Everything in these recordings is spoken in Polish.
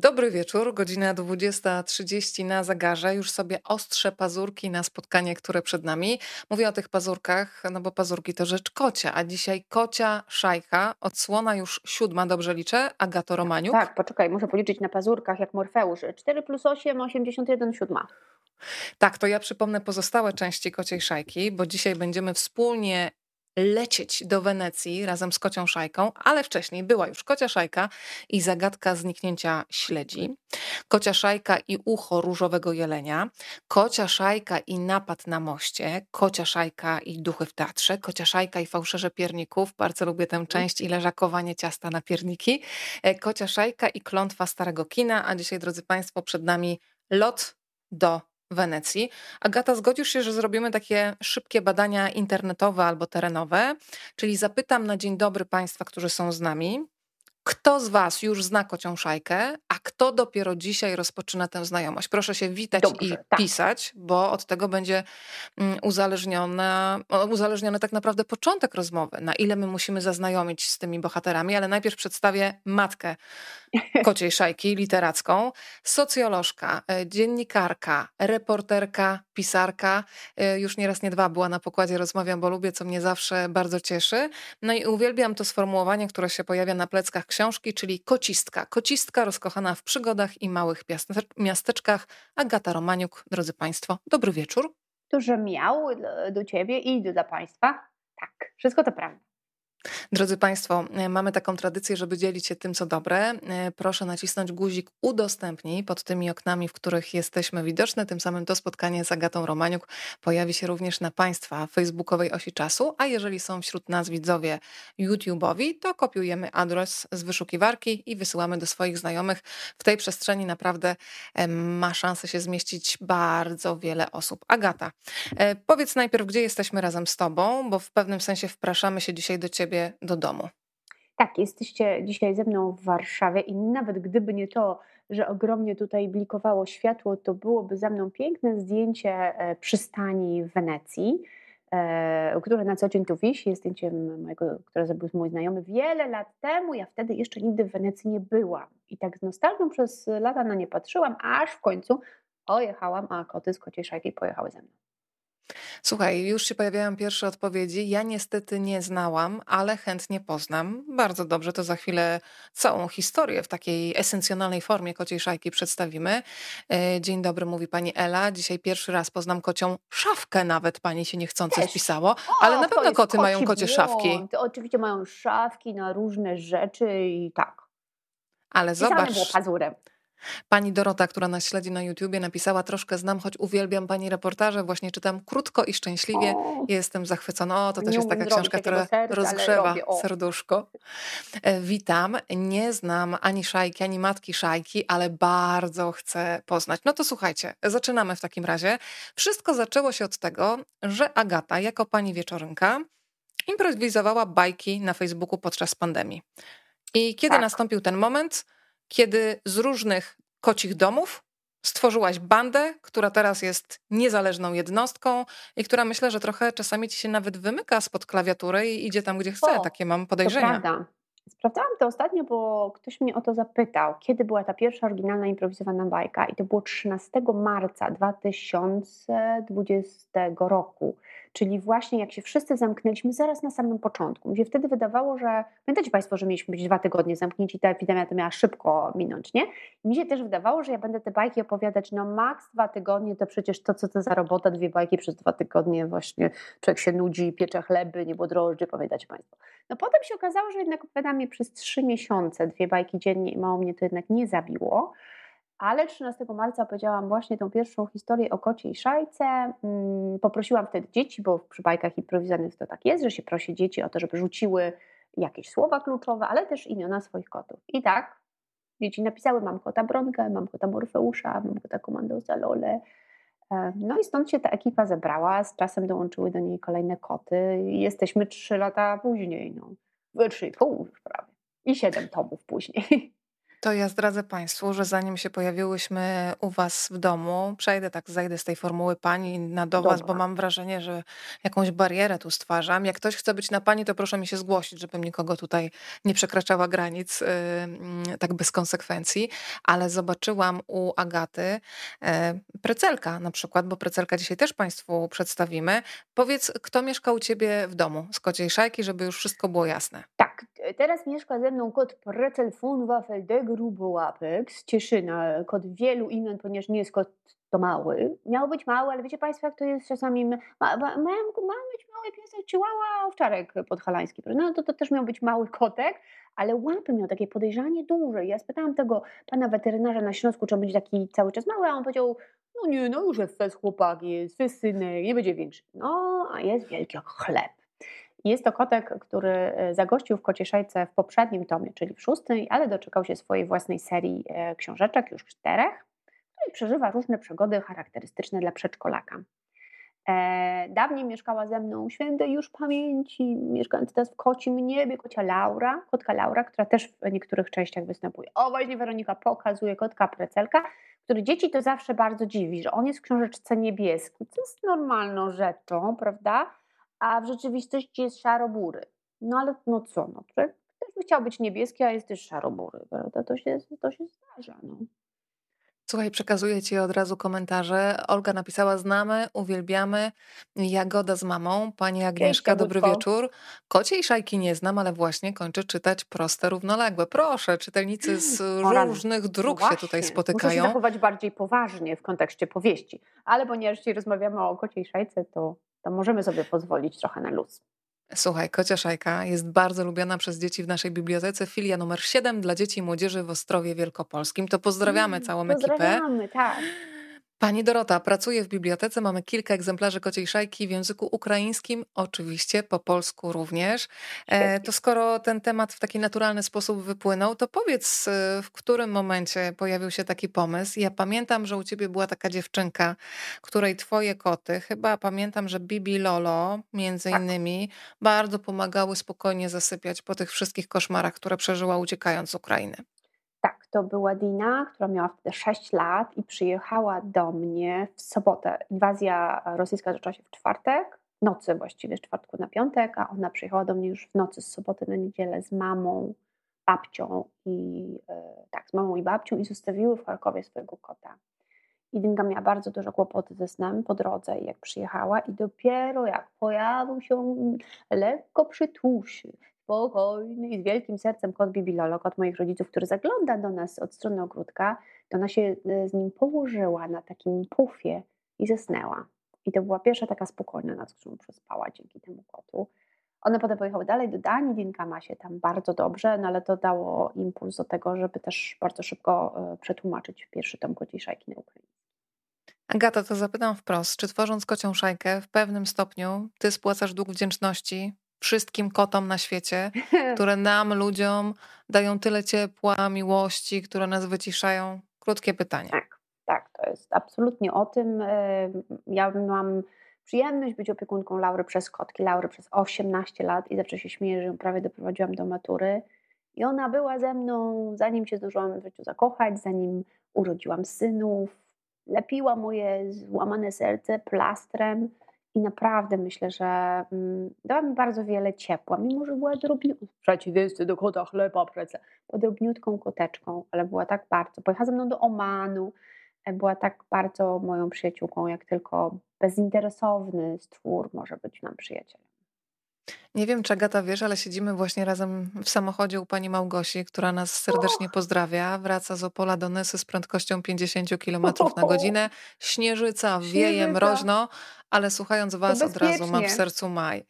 Dobry wieczór, godzina 20.30 na zegarze. Już sobie ostrze pazurki na spotkanie, które przed nami. Mówię o tych pazurkach, no bo pazurki to rzecz kocia, a dzisiaj kocia szajka, odsłona już siódma, dobrze liczę, Agato Romaniuk. Tak, poczekaj, muszę policzyć na pazurkach jak Morfeusz. 4 plus 8, 81, siódma. Tak, to ja przypomnę pozostałe części kociej szajki, bo dzisiaj będziemy wspólnie lecieć do Wenecji razem z kocią szajką, ale wcześniej była już kocia szajka i zagadka zniknięcia śledzi, kocia szajka i ucho różowego jelenia, kocia szajka i napad na moście, kocia szajka i duchy w teatrze, kocia szajka i fałszerze pierników, bardzo lubię tę część i leżakowanie ciasta na pierniki, e, kocia szajka i klątwa starego kina, a dzisiaj drodzy Państwo przed nami lot do Wenecji. Agata, zgodzisz się, że zrobimy takie szybkie badania internetowe albo terenowe, czyli zapytam na dzień dobry Państwa, którzy są z nami, kto z Was już zna kocią szajkę, a kto dopiero dzisiaj rozpoczyna tę znajomość? Proszę się witać Dobrze, i tak. pisać, bo od tego będzie mm, uzależnione, uzależniony tak naprawdę początek rozmowy, na ile my musimy zaznajomić z tymi bohaterami, ale najpierw przedstawię matkę kociej szajki literacką, socjolożka, e, dziennikarka, reporterka, pisarka. E, już nieraz nie dwa była na pokładzie Rozmawiam, bo lubię, co mnie zawsze bardzo cieszy. No i uwielbiam to sformułowanie, które się pojawia na pleckach książki, czyli kocistka. Kocistka rozkochana w przygodach i małych miasteczkach. Agata Romaniuk, drodzy Państwo, dobry wieczór. Duże miał do Ciebie i dla Państwa. Tak, wszystko to prawda. Drodzy Państwo, e, mamy taką tradycję, żeby dzielić się tym, co dobre. E, proszę nacisnąć guzik udostępnij pod tymi oknami, w których jesteśmy widoczne. Tym samym to spotkanie z Agatą Romaniuk pojawi się również na Państwa facebookowej osi czasu, a jeżeli są wśród nas widzowie YouTube'owi, to kopiujemy adres z wyszukiwarki i wysyłamy do swoich znajomych. W tej przestrzeni naprawdę e, ma szansę się zmieścić bardzo wiele osób. Agata, powiedz najpierw, gdzie jesteśmy razem z Tobą, bo w pewnym sensie wpraszamy się dzisiaj do Ciebie do domu. Tak, jesteście dzisiaj ze mną w Warszawie i nawet gdyby nie to, że ogromnie tutaj blikowało światło, to byłoby za mną piękne zdjęcie e, przystani w Wenecji, e, które na co dzień tu wisi. Jest zdjęciem mojego, które zrobił mój znajomy wiele lat temu. Ja wtedy jeszcze nigdy w Wenecji nie byłam. I tak z nostalgią przez lata na nie patrzyłam, aż w końcu pojechałam, a koty z kociej szajki pojechały ze mną. Słuchaj, już się pojawiają pierwsze odpowiedzi. Ja niestety nie znałam, ale chętnie poznam. Bardzo dobrze, to za chwilę całą historię w takiej esencjonalnej formie kociej szajki przedstawimy. E, dzień dobry, mówi pani Ela. Dzisiaj pierwszy raz poznam kocią szafkę, nawet pani się niechcący Też. wpisało, ale na pewno koty mają kocie błąd. szafki. Oczywiście mają szafki na różne rzeczy i tak. Ale zobacz. było pazurem. Pani Dorota, która nas śledzi na YouTubie, napisała troszkę znam, choć uwielbiam pani reportaże. Właśnie czytam krótko i szczęśliwie. O, Jestem zachwycona. O, to też jest taka książka, która serc, rozgrzewa serduszko. E, witam. Nie znam ani szajki, ani matki szajki, ale bardzo chcę poznać. No to słuchajcie, zaczynamy w takim razie. Wszystko zaczęło się od tego, że Agata, jako pani wieczorynka, improwizowała bajki na Facebooku podczas pandemii. I kiedy tak. nastąpił ten moment, kiedy z różnych kocich domów stworzyłaś bandę, która teraz jest niezależną jednostką i która myślę, że trochę czasami ci się nawet wymyka spod klawiatury i idzie tam, gdzie chce. O, Takie mam podejrzenia. Prawda. Sprawdzałam to ostatnio, bo ktoś mnie o to zapytał, kiedy była ta pierwsza oryginalna improwizowana bajka i to było 13 marca 2020 roku czyli właśnie jak się wszyscy zamknęliśmy zaraz na samym początku. Mi się wtedy wydawało, że pamiętacie Państwo, że mieliśmy być dwa tygodnie zamknięci, ta epidemia to miała szybko minąć, nie? I mi się też wydawało, że ja będę te bajki opowiadać, no maks dwa tygodnie, to przecież to, co to za robota, dwie bajki przez dwa tygodnie, właśnie człowiek się nudzi, piecze chleby, nie było drożdży, pamiętacie Państwo. No potem się okazało, że jednak opowiadam je przez trzy miesiące, dwie bajki dziennie i mało mnie to jednak nie zabiło. Ale 13 marca powiedziałam właśnie tą pierwszą historię o kociej szajce. Mm, poprosiłam wtedy dzieci, bo przy bajkach improwizowanych to tak jest, że się prosi dzieci o to, żeby rzuciły jakieś słowa kluczowe, ale też imiona swoich kotów. I tak dzieci napisały, mam kota Bronkę, mam kota Morfeusza, mam kota Komando Zalole. E, no i stąd się ta ekipa zebrała, z czasem dołączyły do niej kolejne koty i jesteśmy trzy lata później, no, trzy i pół już prawie i siedem tomów później. To ja zdradzę Państwu, że zanim się pojawiłyśmy u Was w domu, przejdę tak, zajdę z tej formuły pani na do Was, bo mam wrażenie, że jakąś barierę tu stwarzam. Jak ktoś chce być na pani, to proszę mi się zgłosić, żebym nikogo tutaj nie przekraczała granic yy, tak bez konsekwencji. Ale zobaczyłam u Agaty yy, precelka na przykład, bo precelka dzisiaj też Państwu przedstawimy. Powiedz, kto mieszka u Ciebie w domu z kociej szajki, żeby już wszystko było jasne. Teraz mieszka ze mną kot Precel von Waffeldeg grubołapek z Cieszyna, kot wielu imion, ponieważ nie jest kot to mały. Miał być mały, ale wiecie Państwo, jak to jest czasami. Ma, ma, ma, być mały piesek, chihuahua, owczarek podhalański. No to, to też miał być mały kotek, ale łapy miał takie podejrzanie duże. Ja spytałam tego pana weterynarza na Śląsku, czy on będzie taki cały czas mały, a on powiedział, no nie, no już jest fest chłopak, jest synek, nie będzie większy. No, a jest wielki jak chleb. Jest to kotek, który e, zagościł w Kocieszajce w poprzednim tomie, czyli w szóstej, ale doczekał się swojej własnej serii e, książeczek, już czterech, i przeżywa różne przygody charakterystyczne dla przedszkolaka. E, dawniej mieszkała ze mną świętej już pamięci, mieszkając teraz w kocim niebie, kocia Laura, kotka Laura, która też w niektórych częściach występuje. O, właśnie Weronika pokazuje kotka Precelka, który dzieci to zawsze bardzo dziwi, że on jest w książeczce niebieski, co jest normalną rzeczą, prawda? A w rzeczywistości jest szarobury. No ale no co, no, też by chciał być niebieski, a jest też szarobury, prawda? To się, to się zdarza, no. Słuchaj, przekazuję Ci od razu komentarze. Olga napisała, znamy, uwielbiamy. Jagoda z mamą. Pani Agnieszka, Cześć, dobry wieczór. Kociej szajki nie znam, ale właśnie kończę czytać proste, równoległe. Proszę, czytelnicy z różnych dróg no się tutaj spotykają. Muszę się zachować bardziej poważnie w kontekście powieści. Ale ponieważ dzisiaj rozmawiamy o kociej szajce, to to możemy sobie pozwolić trochę na luz. Słuchaj, Kocia Szajka jest bardzo lubiana przez dzieci w naszej bibliotece. Filia numer 7 dla dzieci i młodzieży w Ostrowie Wielkopolskim. To pozdrawiamy mm, całą pozdrawiamy, ekipę. tak. Pani Dorota pracuje w bibliotece, mamy kilka egzemplarzy kociej szajki w języku ukraińskim, oczywiście po polsku również. E, to skoro ten temat w taki naturalny sposób wypłynął, to powiedz, e, w którym momencie pojawił się taki pomysł. Ja pamiętam, że u ciebie była taka dziewczynka, której twoje koty, chyba pamiętam, że Bibi Lolo między tak. innymi, bardzo pomagały spokojnie zasypiać po tych wszystkich koszmarach, które przeżyła uciekając z Ukrainy. To była Dina, która miała wtedy 6 lat i przyjechała do mnie w sobotę. Inwazja rosyjska zaczęła się w czwartek, nocy właściwie, z czwartku na piątek, a ona przyjechała do mnie już w nocy z soboty na niedzielę z mamą, babcią i e, tak, z mamą i babcią i zostawiły w Charkowie swojego kota. I Dinka miała bardzo duże kłopoty ze snem po drodze, jak przyjechała, i dopiero jak pojawił się lekko przytłuszy, spokojny i z wielkim sercem kot Bibilolo, kot moich rodziców, który zagląda do nas od strony ogródka, to ona się e, z nim położyła na takim pufie i zasnęła. I to była pierwsza taka spokojna noc, którą przespała dzięki temu kotu. One potem pojechały dalej do Danii, Dinka ma się tam bardzo dobrze, no ale to dało impuls do tego, żeby też bardzo szybko e, przetłumaczyć pierwszy tom kociej szajki na Ukrainie. Agata, to zapytam wprost, czy tworząc kocią szajkę w pewnym stopniu ty spłacasz dług wdzięczności wszystkim kotom na świecie, które nam, ludziom, dają tyle ciepła, miłości, które nas wyciszają? Krótkie pytanie. Tak, tak, to jest absolutnie o tym. Ja mam przyjemność być opiekunką Laury przez kotki. Laury przez 18 lat i zawsze się śmieję, że ją prawie doprowadziłam do matury. I ona była ze mną, zanim się zdążyłam w życiu zakochać, zanim urodziłam synów, lepiła moje złamane serce plastrem i naprawdę myślę, że mm, dała mi bardzo wiele ciepła, mimo że była drobniutką, w przeciwieństwie do kota chleba, prece, była drobniutką koteczką, ale była tak bardzo, pojechała ze mną do Omanu, e, była tak bardzo moją przyjaciółką, jak tylko bezinteresowny stwór może być nam przyjacielem. Nie wiem, czy Agata wiesz, ale siedzimy właśnie razem w samochodzie u pani Małgosi, która nas serdecznie pozdrawia. Wraca z Opola do Nesy z prędkością 50 km na godzinę. Śnieżyca, wieje, mroźno, ale słuchając was od razu mam w sercu maj.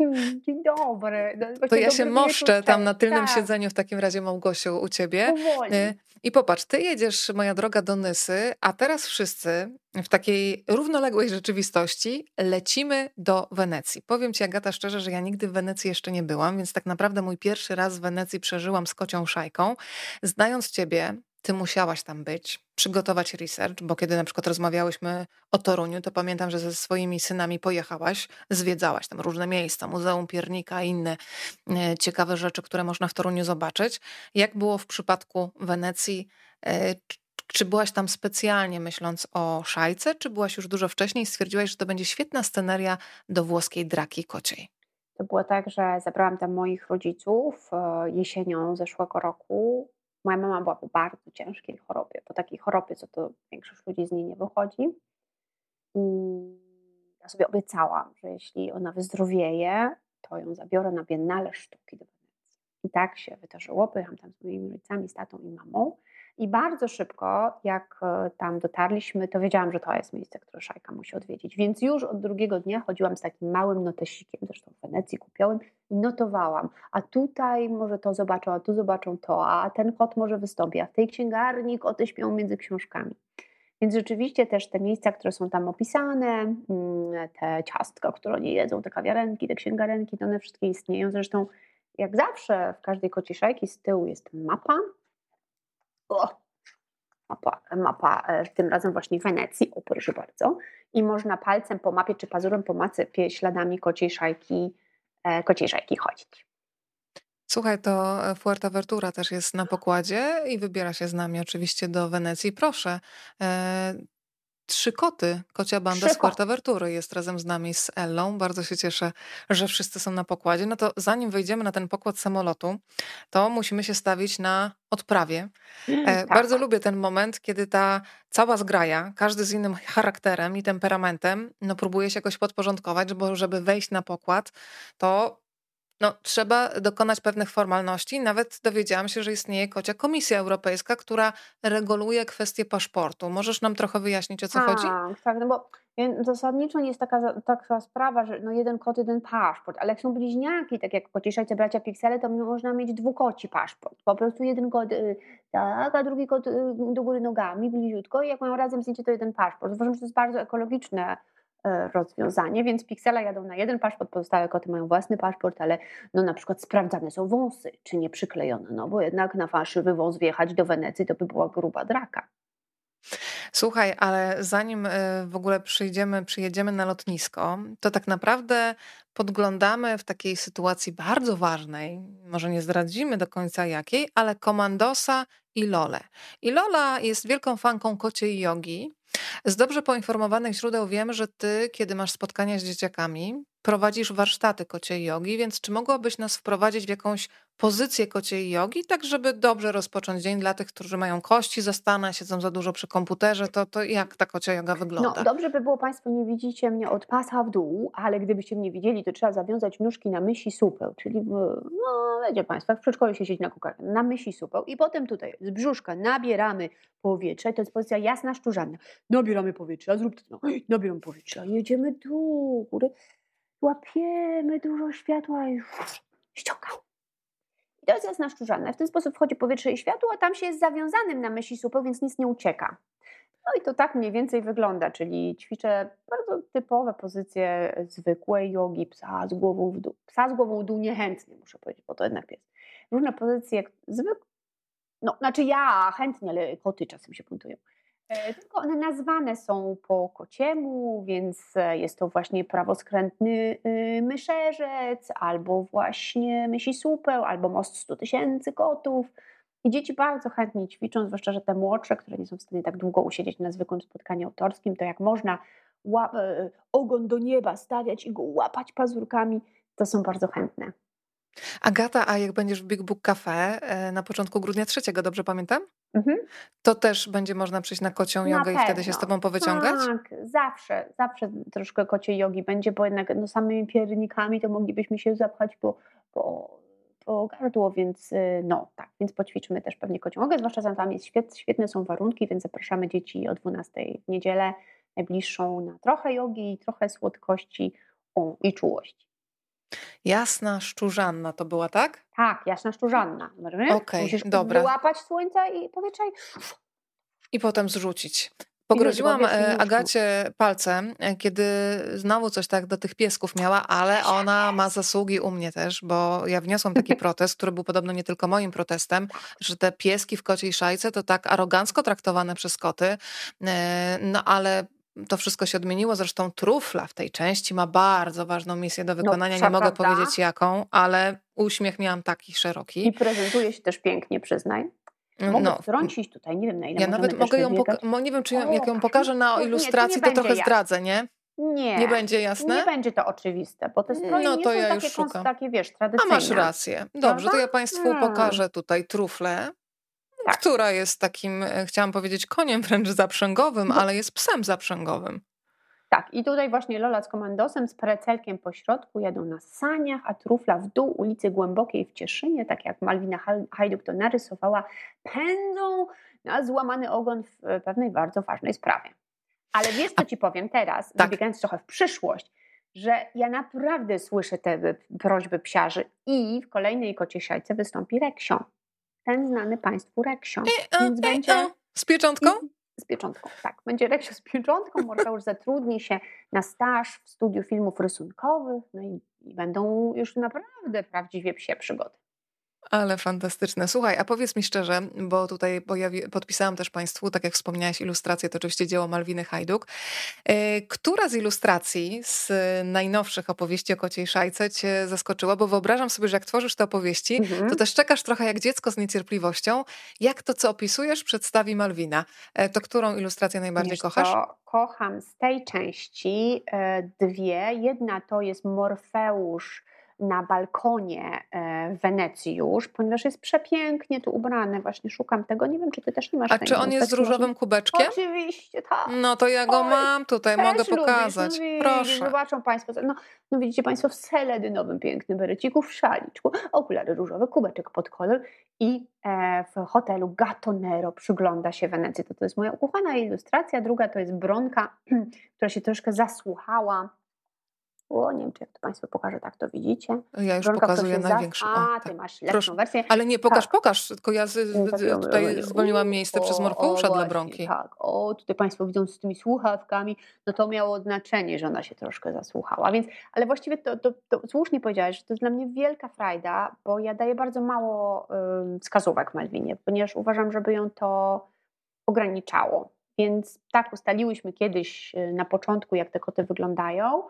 Dzień dobry. No, to ja się moszczę tam na tylnym tak. siedzeniu w takim razie Małgosiu u ciebie. Powoli. Y, I popatrz, ty jedziesz, moja droga, do Nysy, a teraz wszyscy w takiej równoległej rzeczywistości lecimy do Wenecji. Powiem ci, Agata, szczerze, że ja nigdy w Wenecji jeszcze nie byłam, więc tak naprawdę mój pierwszy raz w Wenecji przeżyłam z kocią szajką. Znając ciebie, ty musiałaś tam być, przygotować research, bo kiedy na przykład rozmawiałyśmy o Toruniu, to pamiętam, że ze swoimi synami pojechałaś, zwiedzałaś tam różne miejsca, Muzeum Piernika i inne e, ciekawe rzeczy, które można w Toruniu zobaczyć. Jak było w przypadku Wenecji? E, czy byłaś tam specjalnie myśląc o szajce, czy byłaś już dużo wcześniej i stwierdziłaś, że to będzie świetna sceneria do włoskiej draki kociej? To było tak, że zabrałam tam moich rodziców e, jesienią zeszłego roku. Moja mama była po bardzo ciężkiej chorobie, po takiej chorobie, co to większość ludzi z niej nie wychodzi. I ja sobie obiecałam, że jeśli ona wyzdrowieje, to ją zabiorę na Biennale Sztuki do Wenecji. I tak się wydarzyło. Pojechałam tam z moimi rodzicami, z tatą i mamą. I bardzo szybko, jak e, tam dotarliśmy, to wiedziałam, że to jest miejsce, które Szajka musi odwiedzić. Więc już od drugiego dnia chodziłam z takim małym notesikiem, zresztą w Wenecji kupiłem, i notowałam. A tutaj może to zobaczą, a tu zobaczą to, a ten kot może wystąpi, a w tej księgarni koty śpią między książkami. Więc rzeczywiście też te miejsca, które są tam opisane, mm, te ciastka, które oni jedzą, te kawiarenki, te księgarenki, to one wszystkie istnieją. Zresztą jak zawsze w każdej kociej szajki z tyłu jest mapa, o, mapa, mapa e, tym razem właśnie Wenecji, o proszę bardzo, i można palcem po mapie czy pazurem po mapie śladami kociej szajki, e, kociej szajki chodzić. Słuchaj, to Fuerteventura też jest na pokładzie i wybiera się z nami oczywiście do Wenecji. Proszę, e, trzy koty, kocia banda z Fuerteventury jest razem z nami, z Ellą. Bardzo się cieszę, że wszyscy są na pokładzie. No to zanim wejdziemy na ten pokład samolotu, to musimy się stawić na odprawie. Mm, e, tak. Bardzo lubię ten moment, kiedy ta cała zgraja, każdy z innym charakterem i temperamentem, no próbuje się jakoś podporządkować, bo żeby wejść na pokład, to no, trzeba dokonać pewnych formalności. Nawet dowiedziałam się, że istnieje kocia Komisja Europejska, która reguluje kwestię paszportu. Możesz nam trochę wyjaśnić, o co tak, chodzi? Tak, no bo zasadniczo nie jest taka, taka sprawa, że no jeden kot, jeden paszport, ale jak są bliźniaki, tak jak kociszajce bracia Pixele, to można mieć dwukoci paszport. Po prostu jeden kot y, tak, a drugi kot y, do góry nogami, bliziutko i jak mają razem zdjęcie, to jeden paszport. Uważam, że to jest bardzo ekologiczne E, rozwiązanie, więc piksela jadą na jeden paszport, pozostałe koty mają własny paszport, ale no na przykład sprawdzane są wąsy, czy nie przyklejone, no bo jednak na fałszywy wąs wjechać do Wenecji to by była gruba draka. Słuchaj, ale zanim e, w ogóle przyjdziemy, przyjedziemy na lotnisko, to tak naprawdę podglądamy w takiej sytuacji bardzo ważnej, może nie zdradzimy do końca jakiej, ale Komandosa i Lole. I Lola jest wielką fanką kociej jogi. Z dobrze poinformowanych źródeł wiem, że ty, kiedy masz spotkania z dzieciakami, prowadzisz warsztaty kociej jogi, więc czy mogłabyś nas wprowadzić w jakąś pozycję kociej jogi, tak żeby dobrze rozpocząć dzień dla tych, którzy mają kości zastane, siedzą za dużo przy komputerze, to, to jak ta kocia joga wygląda? No dobrze by było, Państwo nie widzicie mnie od pasa w dół, ale gdybyście mnie widzieli, to trzeba zawiązać nóżki na mysi supeł, czyli no wiecie Państwo, jak w przedszkolu się siedzi na kukarkę, na mysi supeł i potem tutaj z brzuszka nabieramy powietrze, to jest pozycja jasna, szczurzana. Nabieramy powietrze, a zrób to, no, nabieramy powietrze, jedziemy do góry, łapiemy dużo światła i ściągamy. I to jest jasna szczurzana. W ten sposób wchodzi powietrze i światło, a tam się jest zawiązanym na myśli supeł, więc nic nie ucieka. No i to tak mniej więcej wygląda, czyli ćwiczę bardzo typowe pozycje zwykłej jogi, psa z głową w dół. Psa z głową w dół niechętnie, muszę powiedzieć, bo to jednak jest. Różne pozycje zwykłe, no znaczy ja chętnie, ale koty czasem się puntują. E, tylko one nazwane są po kociemu, więc e, jest to właśnie prawoskrętny y, myszerzec, albo właśnie mysi supeł, albo most 100 tysięcy kotów. I dzieci bardzo chętnie ćwiczą, zwłaszcza, że te młodsze, które nie są w stanie tak długo usiedzieć na zwykłym spotkaniu autorskim, to jak można e, ogon do nieba stawiać i go łapać pazurkami, to są bardzo chętne. Agata, a jak będziesz w Big Book Cafe na początku grudnia trzeciego, dobrze pamiętam? Mhm. To też będzie można przyjść na kocią jogę i wtedy się z tobą powyciągać? Tak, zawsze, zawsze troszkę kociej jogi będzie, bo jednak no, samymi piernikami to moglibyśmy się zapchać po, po, po gardło, więc y, no tak, więc poćwiczymy też pewnie kocią jogę, zwłaszcza, że tam jest świetne, świetne są warunki, więc zapraszamy dzieci o 12 w niedzielę najbliższą na trochę jogi, trochę słodkości o, i czułości. Jasna szczurzanna to była, tak? Tak, jasna szczurzanna. Okej, okay, dobra. wyłapać słońca i powietrza i... I potem zrzucić. Pogroziłam e, Agacie palcem, e, kiedy znowu coś tak do tych piesków miała, ale ona ma zasługi u mnie też, bo ja wniosłam taki protest, który był podobno nie tylko moim protestem, że te pieski w kociej szajce to tak arogancko traktowane przez koty, e, no ale to wszystko się odmieniło. Zresztą trufla w tej części ma bardzo ważną misję do no, wykonania. No, nie mogę prawda? powiedzieć jaką, ale uśmiech miałam taki szeroki. I prezentuje się też pięknie, przyznaj. Mogę no. wtrącić tutaj, nie wiem na ile Ja nawet mogę ją, poka- nie wiem, czy ją, jak ją pokażę na ilustracji, nie, to, to trochę jasne. zdradzę, nie? Nie. Nie będzie jasne? Nie będzie to oczywiste, bo te stroje no, to nie ja są takie, szukam. takie, wiesz, tradycyjne. A masz rację. Dobrze, Prawda? to ja Państwu hmm. pokażę tutaj truflę, tak. która jest takim, e, chciałam powiedzieć, koniem wręcz zaprzęgowym, no. ale jest psem zaprzęgowym. Tak, i tutaj właśnie Lola z komandosem z precelkiem po środku jadą na saniach, a trufla w dół ulicy Głębokiej w Cieszynie, tak jak Malwina Hajduk to narysowała, pędzą na złamany ogon w e, pewnej bardzo ważnej sprawie. Ale wiesz, co ci powiem teraz, tak. wybiegając trochę w przyszłość, że ja naprawdę słyszę te prośby psiarzy i w kolejnej kociesiajce wystąpi Reksio. Ten znany Państwu Reksio. Więc będzie... Z pieczątką? z pieczątką. Tak, będzie Reksio z pieczątką, Morfeusz zatrudni się na staż w studiu filmów rysunkowych, no i, i będą już naprawdę prawdziwie psie przygody. Ale fantastyczne. Słuchaj, a powiedz mi szczerze, bo tutaj pojawi, podpisałam też Państwu, tak jak wspomniałaś, ilustrację, to oczywiście dzieło Malwiny Hajduk. E, która z ilustracji z najnowszych opowieści o kociej szajce Cię zaskoczyła? Bo wyobrażam sobie, że jak tworzysz te opowieści, mhm. to też czekasz trochę jak dziecko z niecierpliwością. Jak to, co opisujesz, przedstawi Malwina? E, to którą ilustrację najbardziej Wiesz kochasz? Co? Kocham z tej części e, dwie. Jedna to jest Morfeusz na balkonie e, w Wenecji już, ponieważ jest przepięknie tu ubrany. Właśnie szukam tego. Nie wiem, czy ty też nie masz A czy on jest z różowym kubeczkiem? Oczywiście, tak. No to ja go Oj, mam tutaj, mogę pokazać. Lubisz, no Proszę. Zobaczą Państwo, no, no widzicie Państwo w seledynowym pięknym berecikach, w szaliczku, okulary różowe, kubeczek pod kolor i e, w hotelu Gattonero przygląda się Wenecji. To, to jest moja ukochana ilustracja. Druga to jest Bronka, która się troszkę zasłuchała o, nie wiem, czy jak to Państwu pokażę, tak to widzicie. Ja już pokazuję największą. A, tak. ty masz lepszą Proszę. wersję. Ale nie, pokaż, tak. pokaż, tylko ja z, tutaj zwolniłam miejsce o, przez Morfeusza dla Bronki. Tak, o, tutaj Państwo widzą z tymi słuchawkami, no to miało znaczenie, że ona się troszkę zasłuchała, więc, ale właściwie to, to, to słusznie powiedziałeś, że to jest dla mnie wielka frajda, bo ja daję bardzo mało y, wskazówek Melwinie, ponieważ uważam, żeby ją to ograniczało. Więc tak, ustaliłyśmy kiedyś y, na początku, jak te koty wyglądają,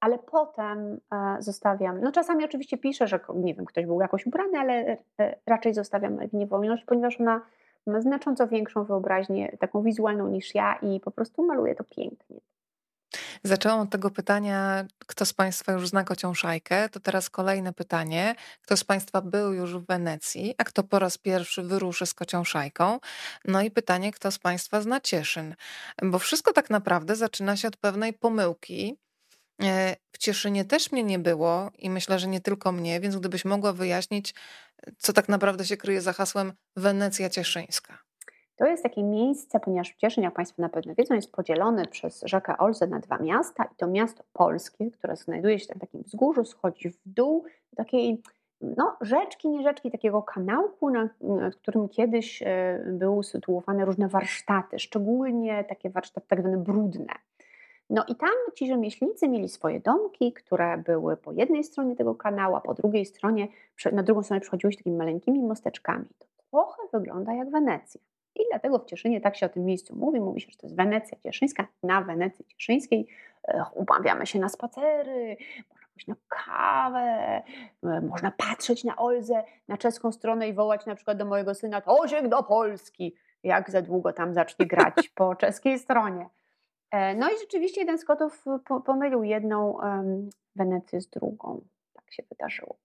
ale potem e, zostawiam, no czasami oczywiście piszę, że nie wiem, ktoś był jakoś ubrany, ale e, raczej zostawiam niewolność, ponieważ ona ma znacząco większą wyobraźnię, taką wizualną niż ja i po prostu maluje to pięknie. Zaczęłam od tego pytania, kto z Państwa już zna kocią szajkę, to teraz kolejne pytanie. Kto z Państwa był już w Wenecji, a kto po raz pierwszy wyruszy z kocią szajką? No i pytanie, kto z Państwa zna Cieszyn? Bo wszystko tak naprawdę zaczyna się od pewnej pomyłki, E, w Cieszynie też mnie nie było i myślę, że nie tylko mnie, więc gdybyś mogła wyjaśnić, co tak naprawdę się kryje za hasłem Wenecja Cieszyńska. To jest takie miejsce, ponieważ Cieszyn, jak Państwo na pewno wiedzą, jest podzielony przez rzekę Olzę na dwa miasta i to miasto polskie, które znajduje się na takim wzgórzu, schodzi w dół takiej no, rzeczki, nie rzeczki, takiego kanałku, na, nad którym kiedyś e, były usytuowane różne warsztaty, szczególnie takie warsztaty tak zwane brudne. No i tam ci rzemieślnicy mieli swoje domki, które były po jednej stronie tego kanału, a po drugiej stronie, na drugą stronę przychodziły się takimi maleńkimi mosteczkami. To trochę wygląda jak Wenecja. I dlatego w Cieszynie tak się o tym miejscu mówi. Mówi się, że to jest Wenecja Cieszyńska. Na Wenecji Cieszyńskiej umawiamy się na spacery, można pójść na kawę, e, można patrzeć na Olzę, na czeską stronę i wołać na przykład do mojego syna Toziek do Polski, jak za długo tam zacznie grać po czeskiej stronie. E, no i rzeczywiście jeden z kotów pomylił jedną Wenecję z drugą. Tak się wydarzyło.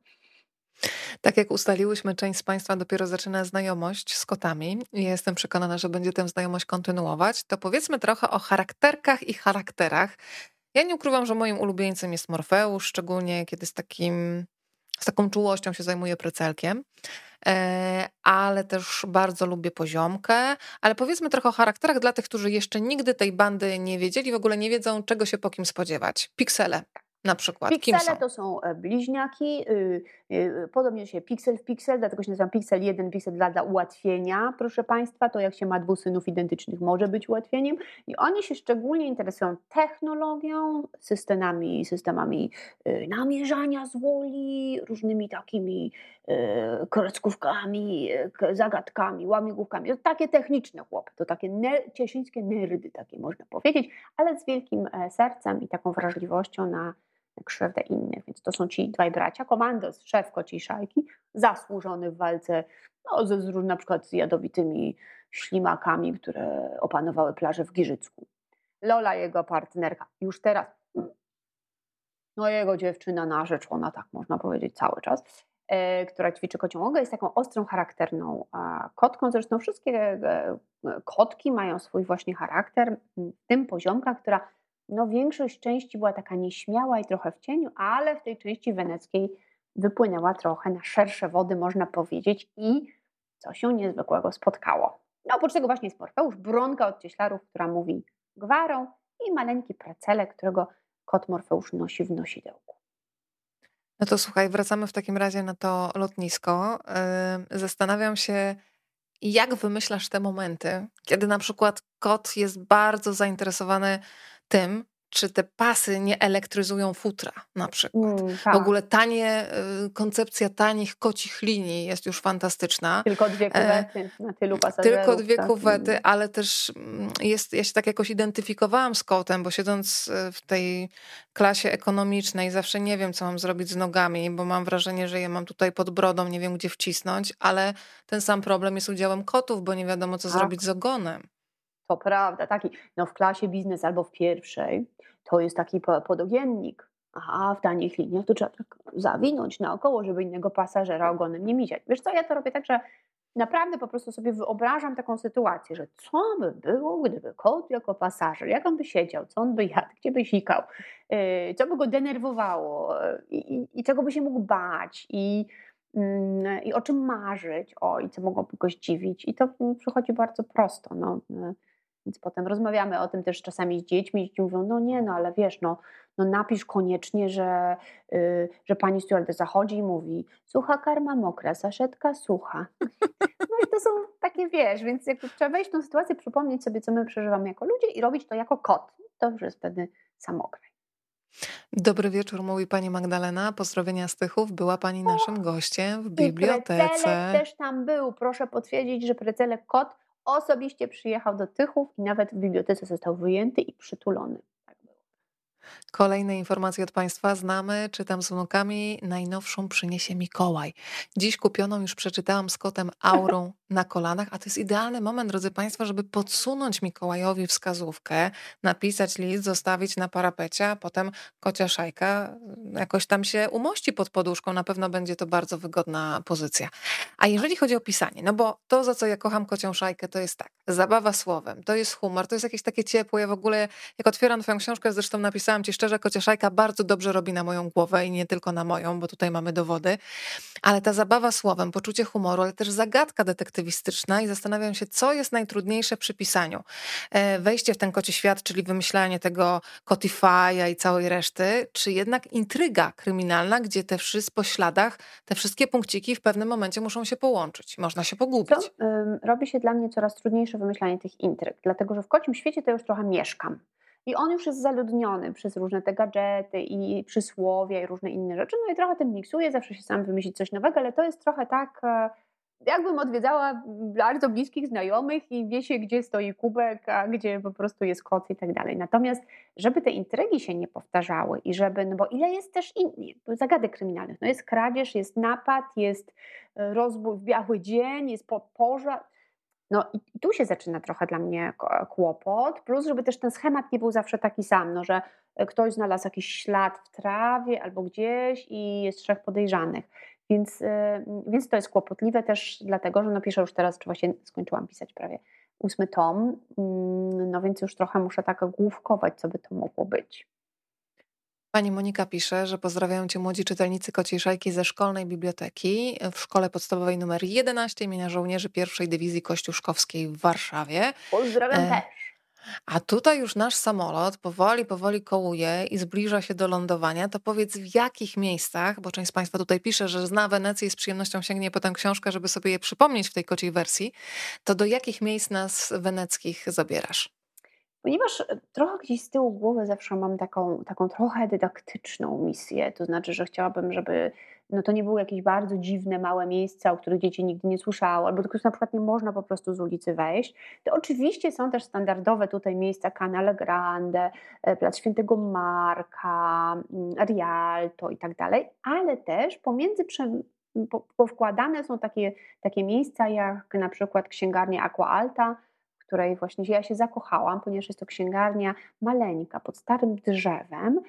Tak jak ustaliłyśmy, część z Państwa dopiero zaczyna znajomość z kotami i jestem przekonana, że będzie tę znajomość kontynuować, to powiedzmy trochę o charakterkach i charakterach. Ja nie ukrywam, że moim ulubieńcem jest Morfeusz, szczególnie kiedy z takim z taką czułością się zajmuję precelkiem, e, ale też bardzo lubię poziomkę. Ale powiedzmy trochę o charakterach dla tych, którzy jeszcze nigdy tej bandy nie wiedzieli, w ogóle nie wiedzą, czego się po kim spodziewać. Piksele. Na przykład? Piksele to są e, bliźniaki, y, y, podobnie się piksel w piksel, dlatego się nazywam piksel 1, piksel 2 dla ułatwienia, proszę Państwa, to jak się ma dwóch synów identycznych może być ułatwieniem. I oni się szczególnie interesują technologią, systemami, systemami y, namierzania zwoli, różnymi takimi kreskówkami, zagadkami, łamigłówkami, to takie techniczne chłopy, to takie ner cieszyńskie nerdy, takie można powiedzieć, ale z wielkim e, sercem i taką wrażliwością na krzywdę innych. Więc to są ci dwaj bracia. Komandos, szef kociej szajki, zasłużony w walce no, ze, z, na przykład z jadowitymi ślimakami, które opanowały plażę w Giżycku. Lola, jego partnerka, już teraz, no jego dziewczyna narzeczona, tak można powiedzieć cały czas, e, która ćwiczy kocią jest taką ostrą, charakterną kotką. Zresztą wszystkie e, kotki mają swój właśnie charakter, tym poziomka, która no większość części była taka nieśmiała i trochę w cieniu, ale w tej części weneckiej wypłynęła trochę na szersze wody, można powiedzieć, i co się niezwykłego spotkało. No oprócz tego właśnie jest Morfeusz, bronka od cieślarów, która mówi gwarą i maleńki precelek, którego kot Morfeusz nosi w nosidełku. No to słuchaj, wracamy w takim razie na to lotnisko. Zastanawiam się, jak wymyślasz te momenty, kiedy na przykład kot jest bardzo zainteresowany tym, czy te pasy nie elektryzują futra na przykład. Mm, tak. W ogóle tanie, y, koncepcja tanich kocich linii jest już fantastyczna. Tylko dwie e, kuwety na tylu pasażerów. Tylko dwie tak. kuwety, ale też mm, jest, ja się tak jakoś identyfikowałam z kotem, bo siedząc y, w tej klasie ekonomicznej zawsze nie wiem, co mam zrobić z nogami, bo mam wrażenie, że je mam tutaj pod brodą, nie wiem, gdzie wcisnąć, ale ten sam problem jest udziałem kotów, bo nie wiadomo, co tak. zrobić z ogonem. To prawda, taki, no w klasie biznes albo w pierwszej to jest taki podogiennik. Aha, w tanich liniach to trzeba tak zawinąć naokoło, żeby innego pasażera ogonem nie miziać. Wiesz co, ja to robię tak, że naprawdę po prostu sobie wyobrażam taką sytuację, że co by było, gdyby kot jako pasażer, jak on by siedział, co on by jadł, gdzie by sikał, yy, co by go denerwowało i, i, i czego by się mógł bać i, yy, i o czym marzyć, o i co mogłoby go zdziwić. I to przychodzi bardzo prosto. No. Więc potem rozmawiamy o tym też czasami z dziećmi. Dzieci mówią, no nie, no ale wiesz, no, no napisz koniecznie, że, yy, że pani stewardesa zachodzi i mówi, sucha karma mokra, saszetka sucha. No i to są takie, wiesz, więc jak trzeba wejść w tą sytuację, przypomnieć sobie, co my przeżywamy jako ludzie i robić to jako kot. To już jest wtedy samokraj. Dobry wieczór, mówi pani Magdalena. Pozdrowienia z Tychów. Była pani naszym gościem w bibliotece. Precelek też tam był. Proszę potwierdzić, że Precelek kot osobiście przyjechał do Tychów i nawet w bibliotece został wyjęty i przytulony. Kolejne informacje od Państwa znamy, czytam z wnukami. Najnowszą przyniesie Mikołaj. Dziś kupioną już przeczytałam z kotem aurą na kolanach, a to jest idealny moment, drodzy Państwo, żeby podsunąć Mikołajowi wskazówkę, napisać list, zostawić na parapecie, a potem kocia szajka jakoś tam się umości pod poduszką. Na pewno będzie to bardzo wygodna pozycja. A jeżeli chodzi o pisanie, no bo to, za co ja kocham kocią szajkę, to jest tak, zabawa słowem, to jest humor, to jest jakieś takie ciepło. Ja w ogóle, jak otwieram Twoją książkę, zresztą napisałam Ci szczerze, kocia szajka bardzo dobrze robi na moją głowę i nie tylko na moją, bo tutaj mamy dowody, ale ta zabawa słowem, poczucie humoru, ale też zagadka detektywistyczna i zastanawiam się, co jest najtrudniejsze przy pisaniu. E, wejście w ten koci świat, czyli wymyślanie tego Cotify'a i całej reszty, czy jednak intryga kryminalna, gdzie te wszystkie po śladach, te wszystkie punkciki w pewnym momencie muszą się połączyć. Można się pogubić. Co? Robi się dla mnie coraz trudniejsze wymyślanie tych intryg, dlatego że w kocim świecie to już trochę mieszkam. I on już jest zaludniony przez różne te gadżety i przysłowia i różne inne rzeczy. No i trochę tym miksuje, zawsze się sam wymyślić coś nowego, ale to jest trochę tak, e, jakbym odwiedzała bardzo bliskich znajomych i wie się, gdzie stoi kubek, a gdzie po prostu jest koc i tak dalej. Natomiast, żeby te intrygi się nie powtarzały i żeby, no bo ile jest też innych zagadek kryminalnych, no jest kradzież, jest napad, jest e, rozbój w biały dzień, jest podporza, no i tu się zaczyna trochę dla mnie kłopot, plus żeby też ten schemat nie był zawsze taki sam, no, że e, ktoś znalazł jakiś ślad w trawie albo gdzieś i jest trzech podejrzanych. Więc, e, więc to jest kłopotliwe też dlatego, że no piszę już teraz, czy właśnie skończyłam pisać prawie ósmy tom, mm, no więc już trochę muszę tak główkować, co by to mogło być. Pani Monika pisze, że pozdrawiają Cię młodzi czytelnicy Kociej Szajki ze szkolnej biblioteki w szkole podstawowej nr 11 imienia żołnierzy pierwszej dywizji kościuszkowskiej w Warszawie. Pozdrawiam e, też. A tutaj już nasz samolot powoli, powoli kołuje i zbliża się do lądowania. To powiedz w jakich miejscach, bo część z Państwa tutaj pisze, że zna Wenecję i z przyjemnością sięgnie po tę książkę, żeby sobie je przypomnieć w tej kociej wersji, to do jakich miejsc nas weneckich zabierasz? Ponieważ e, trochę gdzieś z tyłu głowy zawsze mam taką, taką trochę dydaktyczną misję, to znaczy, że chciałabym, żeby no to nie były jakieś bardzo dziwne, małe miejsca, o których dzieci nigdy nie słyszały, albo których na przykład nie można po prostu z ulicy wejść. To oczywiście są też standardowe tutaj miejsca Canale Grande, e, Plac Świętego Marka, mm, Rialto i tak dalej, ale też pomiędzy powkładane są takie, takie miejsca jak na przykład księgarnia Aqua Alta, której właśnie ja się zakochałam, ponieważ jest to księgarnia maleńka pod starym drzewem,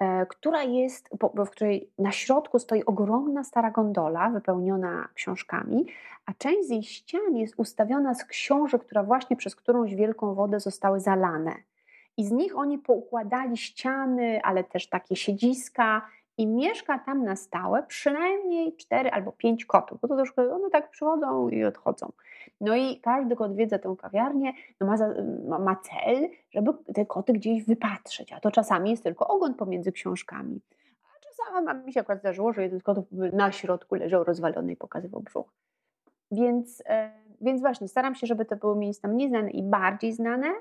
E, która jest, w której na środku stoi ogromna stara gondola wypełniona książkami, a część z jej ścian jest ustawiona z książek, która właśnie przez którąś wielką wodę zostały zalane. I z nich oni poukładali ściany, ale też takie siedziska i mieszka tam na stałe przynajmniej cztery albo pięć kotów, bo to troszkę one tak przychodzą i odchodzą. No i każdy, kto odwiedza tę kawiarnię, no ma, za, ma cel, żeby te koty gdzieś wypatrzeć, a to czasami jest tylko ogon pomiędzy książkami. A czasami mi się akurat zdarzyło, że jeden z kotów na środku leżał rozwalony i pokazywał brzuch. Więc, e, więc właśnie staram się, żeby to były miejsca mniej znane i bardziej znane,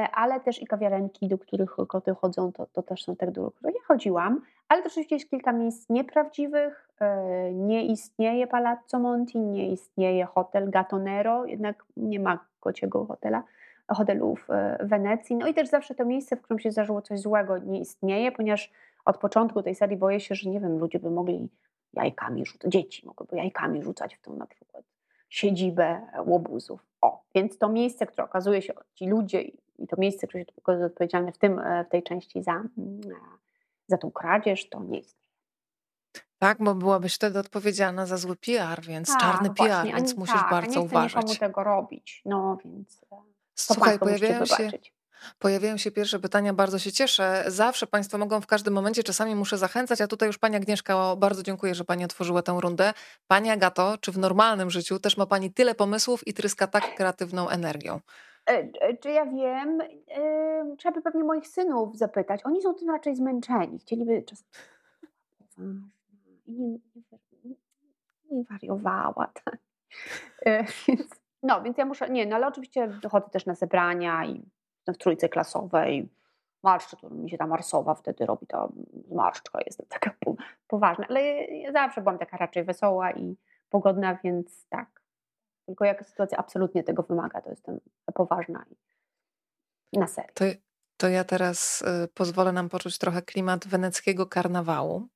ale też i kawiarenki, do których koty chodzą, to, to też są te, do których ja chodziłam, ale też oczywiście jest kilka miejsc nieprawdziwych. E, nie istnieje Palazzo Monti, nie istnieje hotel Gatonero, jednak nie ma kociego hotela, hotelu w Wenecji. No i też zawsze to miejsce, w którym się zdarzyło coś złego, nie istnieje, ponieważ od początku tej serii boję się, że nie wiem, ludzie by mogli jajkami rzucać, dzieci mogłyby jajkami rzucać w tą na przykład siedzibę łobuzów. O, więc to miejsce, które okazuje się, ci ludzie to miejsce, które jest odpowiedzialne w, tym, e, w tej części za mm, za tą kradzież, to nie istnieje. Tak, bo byłabyś wtedy odpowiedzialna za zły PR, więc tak, czarny PR, właśnie. więc musisz tak, bardzo nie uważać. Nie tego robić, no więc e, Słuchaj, pojawiają się, pojawiają się pierwsze pytania, bardzo się cieszę. Zawsze Państwo mogą w każdym momencie, czasami muszę zachęcać, a tutaj już Pani Agnieszka, bardzo dziękuję, że Pani otworzyła tę rundę. Pani Agato, czy w normalnym życiu też ma Pani tyle pomysłów i tryska tak kreatywną energią? E, e, czy ja wiem? Trzeba by pewnie moich synów zapytać. Oni są tym raczej zmęczeni. Chcieliby czas. Nie, nie, wariowała. Tak. E, no, więc ja muszę. Nie, no ale oczywiście dochodzę też na zebrania i w trójce klasowej. Marszcz, to mi się ta marsowa wtedy robi, ta marszczka jest taka poważna, ale ja zawsze byłam taka raczej wesoła i pogodna, więc tak, tylko jak sytuacja absolutnie tego wymaga, to jestem poważna i na serio. To, to ja teraz y, pozwolę nam poczuć trochę klimat weneckiego karnawału.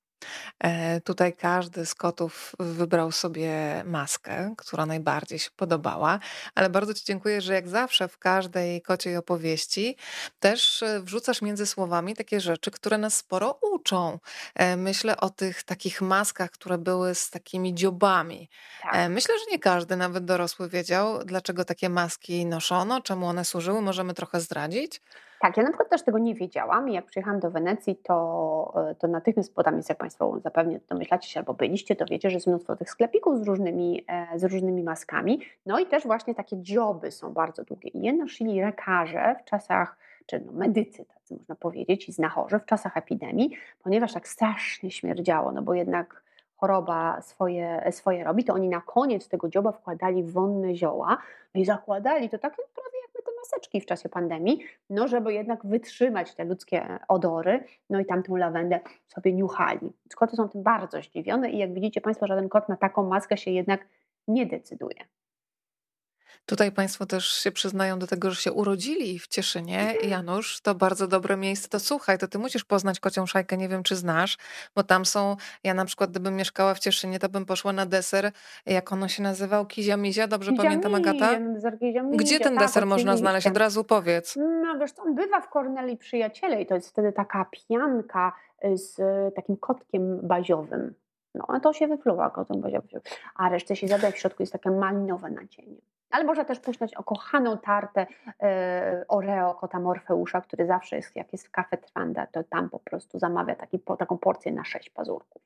E, tutaj każdy z kotów wybrał sobie maskę, która najbardziej się podobała, ale bardzo Ci dziękuję, że jak zawsze w każdej kociej opowieści też e, wrzucasz między słowami takie rzeczy, które nas sporo uczą. E, myślę o tych takich maskach, które były z takimi dziobami. Tak. Myślę, że nie każdy, nawet dorosły, wiedział, dlaczego takie maski noszono, czemu one służyły. Możemy trochę zdradzić? Tak, ja na przykład też tego nie wiedziałam i jak przyjechałam do Wenecji, to, e, to natychmiast podam, jak Państwo zapewne domyślacie się albo byliście, to wiecie, że jest mnóstwo tych sklepików z różnymi, e, z różnymi maskami. No i też właśnie takie dzioby są bardzo długie. I je nosili lekarze w czasach, czy no medycy, tacy można powiedzieć, i znachorze w czasach epidemii, ponieważ tak strasznie śmierdziało, no bo jednak choroba swoje, swoje robi, to oni na koniec tego dzioba wkładali wonne zioła i zakładali to tak prawie maseczki w czasie pandemii, no żeby jednak wytrzymać te ludzkie odory, no i tamtą lawendę sobie niuchali. Koty są tym bardzo zdziwione i jak widzicie Państwo, żaden kot na taką maskę się jednak nie decyduje. Tutaj Państwo też się przyznają do tego, że się urodzili w Cieszynie. Mhm. Janusz, to bardzo dobre miejsce. To słuchaj, to ty musisz poznać kocią szajkę, nie wiem czy znasz, bo tam są, ja na przykład gdybym mieszkała w Cieszynie, to bym poszła na deser, jak ono się nazywał, Kizia Mizia, dobrze Kizia pamiętam Agata? Gdzie ten tak, deser można znaleźć? Od razu powiedz. No wiesz, on bywa w Korneli Przyjaciele i to jest wtedy taka pianka y, z takim kotkiem baziowym. No, to się wypluwa kotem baziowym. A resztę się zadaje w środku jest takie malinowe nadzienie. Ale można też puścić okochaną tartę e, Oreo kota Morfeusza, który zawsze jest, jak jest w Cafe Tranda, to tam po prostu zamawia taki, po, taką porcję na sześć pazurków.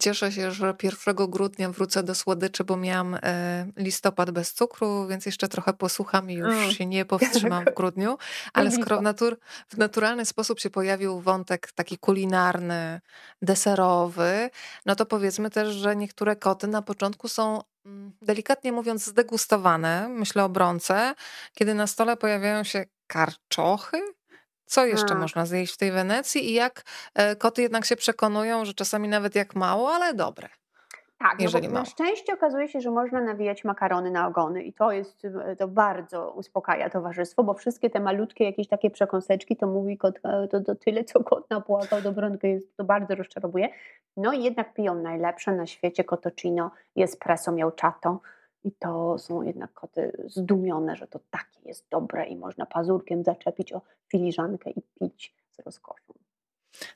Cieszę się, że 1 grudnia wrócę do słodyczy, bo miałam e, listopad bez cukru, więc jeszcze trochę posłucham i już mm. się nie powstrzymam w grudniu. Ale skoro w, natur, w naturalny sposób się pojawił wątek taki kulinarny, deserowy, no to powiedzmy też, że niektóre koty na początku są mm, delikatnie mówiąc zdegustowane. Myślę o brące, kiedy na stole pojawiają się karczochy, co jeszcze tak. można zjeść w tej Wenecji i jak e, koty jednak się przekonują, że czasami nawet jak mało, ale dobre. Tak, no jeżeli no na szczęście okazuje się, że można nawijać makarony na ogony i to jest, e, to bardzo uspokaja towarzystwo, bo wszystkie te malutkie jakieś takie przekąseczki to mówi kot, e, to, to tyle, co kot napłakał, dobronkę jest, to bardzo rozczarowuje. No i jednak piją najlepsze na świecie Cotocino, jest preso miauczato, i to są jednak koty zdumione, że to takie jest dobre i można pazurkiem zaczepić o filiżankę i pić z rozkoszą.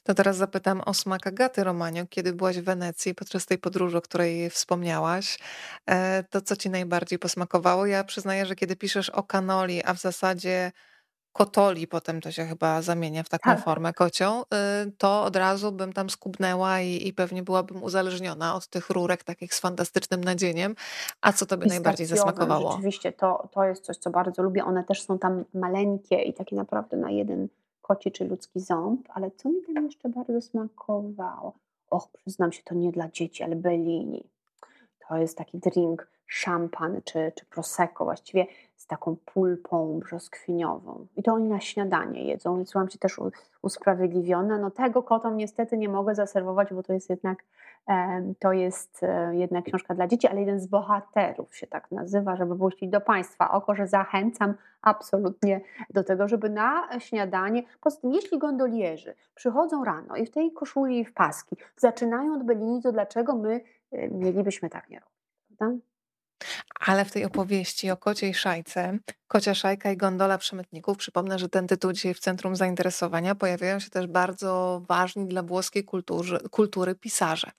To teraz zapytam o smak Agaty Romanio. Kiedy byłaś w Wenecji podczas tej podróży, o której wspomniałaś, e, to co ci najbardziej posmakowało? Ja przyznaję, że kiedy piszesz o kanoli, a w zasadzie kotoli, potem to się chyba zamienia w taką tak. formę kocią, y, to od razu bym tam skubnęła i, i, pewnie byłabym uzależniona od tych rurek takich z fantastycznym nadzieniem. A co tobie najbardziej zasmakowało? Rzeczywiście, to, to jest coś, co bardzo lubię. One też są tam maleńkie i takie naprawdę na jeden koci czy ludzki ząb, ale co mi tam jeszcze bardzo smakowało? Och, przyznam się, to nie dla dzieci, ale Bellini. To jest taki drink, szampan czy, czy prosecco, właściwie z taką pulpą brzoskwiniową. I to oni na śniadanie jedzą, więc czułam się też usprawiedliwiona. No tego kotom niestety nie mogę zaserwować, bo to jest jednak to jest e, jednak książka dla dzieci, ale jeden z bohaterów się tak nazywa, żeby puścić do Państwa oko, że zachęcam absolutnie do tego, żeby na śniadanie, poza tym jeśli gondolierzy przychodzą rano i w tej koszuli i w paski zaczynają od Bellini, to dlaczego my e, mielibyśmy tak nie robić? Ale w tej opowieści o kociej szajce, kocia szajka i gondola przemytników, przypomnę, że ten tytuł dzisiaj w centrum zainteresowania, pojawiają się też bardzo ważni dla włoskiej kultury, kultury pisarze.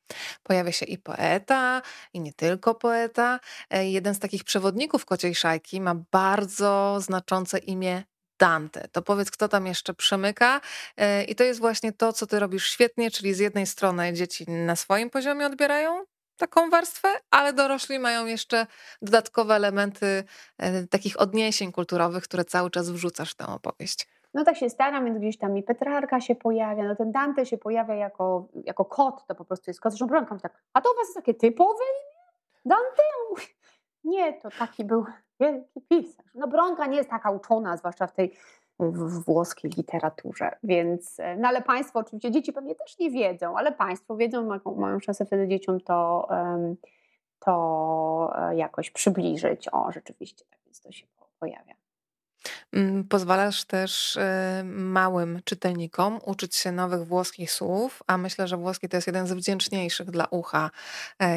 Pojawia się i poeta, i nie tylko poeta. E, jeden z takich przewodników kociej szajki ma bardzo znaczące imię Dante. To powiedz, kto tam jeszcze przemyka. E, I to jest właśnie to, co ty robisz świetnie, czyli z jednej strony dzieci na swoim poziomie odbierają taką warstwę, ale dorośli mają jeszcze dodatkowe elementy e, takich odniesień kulturowych, które cały czas wrzucasz w tę opowieść. No tak się staram, więc gdzieś tam i Petrarka się pojawia, no ten Dante się pojawia jako, jako kot, to po prostu jest kot. Zresztą Bronka tak, a to u was jest takie typowe imię? Dante? Nie, to taki był wielki pisarz. No Bronka nie jest taka uczona, zwłaszcza w tej w włoskiej literaturze. Więc, e, no ale Państwo, oczywiście dzieci pewnie też nie wiedzą, ale Państwo wiedzą, mają, mają szansę wtedy dzieciom to, to e, jakoś przybliżyć. O, rzeczywiście, tak więc to się pojawia. Mm, pozwalasz też e, małym czytelnikom uczyć się nowych włoskich słów, a myślę, że włoski to jest jeden z wdzięczniejszych dla ucha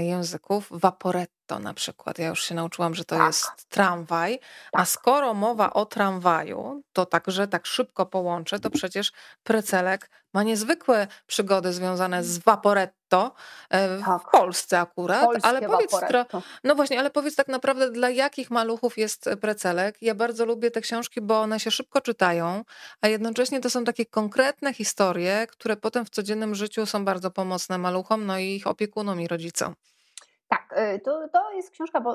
języków. Vaporetto na przykład. Ja już się nauczyłam, że to tak. jest tramwaj. Tak. A skoro mowa o tramwaju, to także tak szybko połączę, to przecież precelek ma niezwykłe przygody związane z Vaporetto e, w tak. Polsce akurat. Polskie ale powiedz, Vaporetto. no właśnie, ale powiedz tak naprawdę, dla jakich maluchów jest precelek? Ja bardzo lubię te książki, bo one się szybko czytają, a jednocześnie to są takie konkretne historie, które potem w codziennym życiu są bardzo pomocne maluchom, no i ich opiekunom i rodzicom. Tak, y, to, to jest książka, bo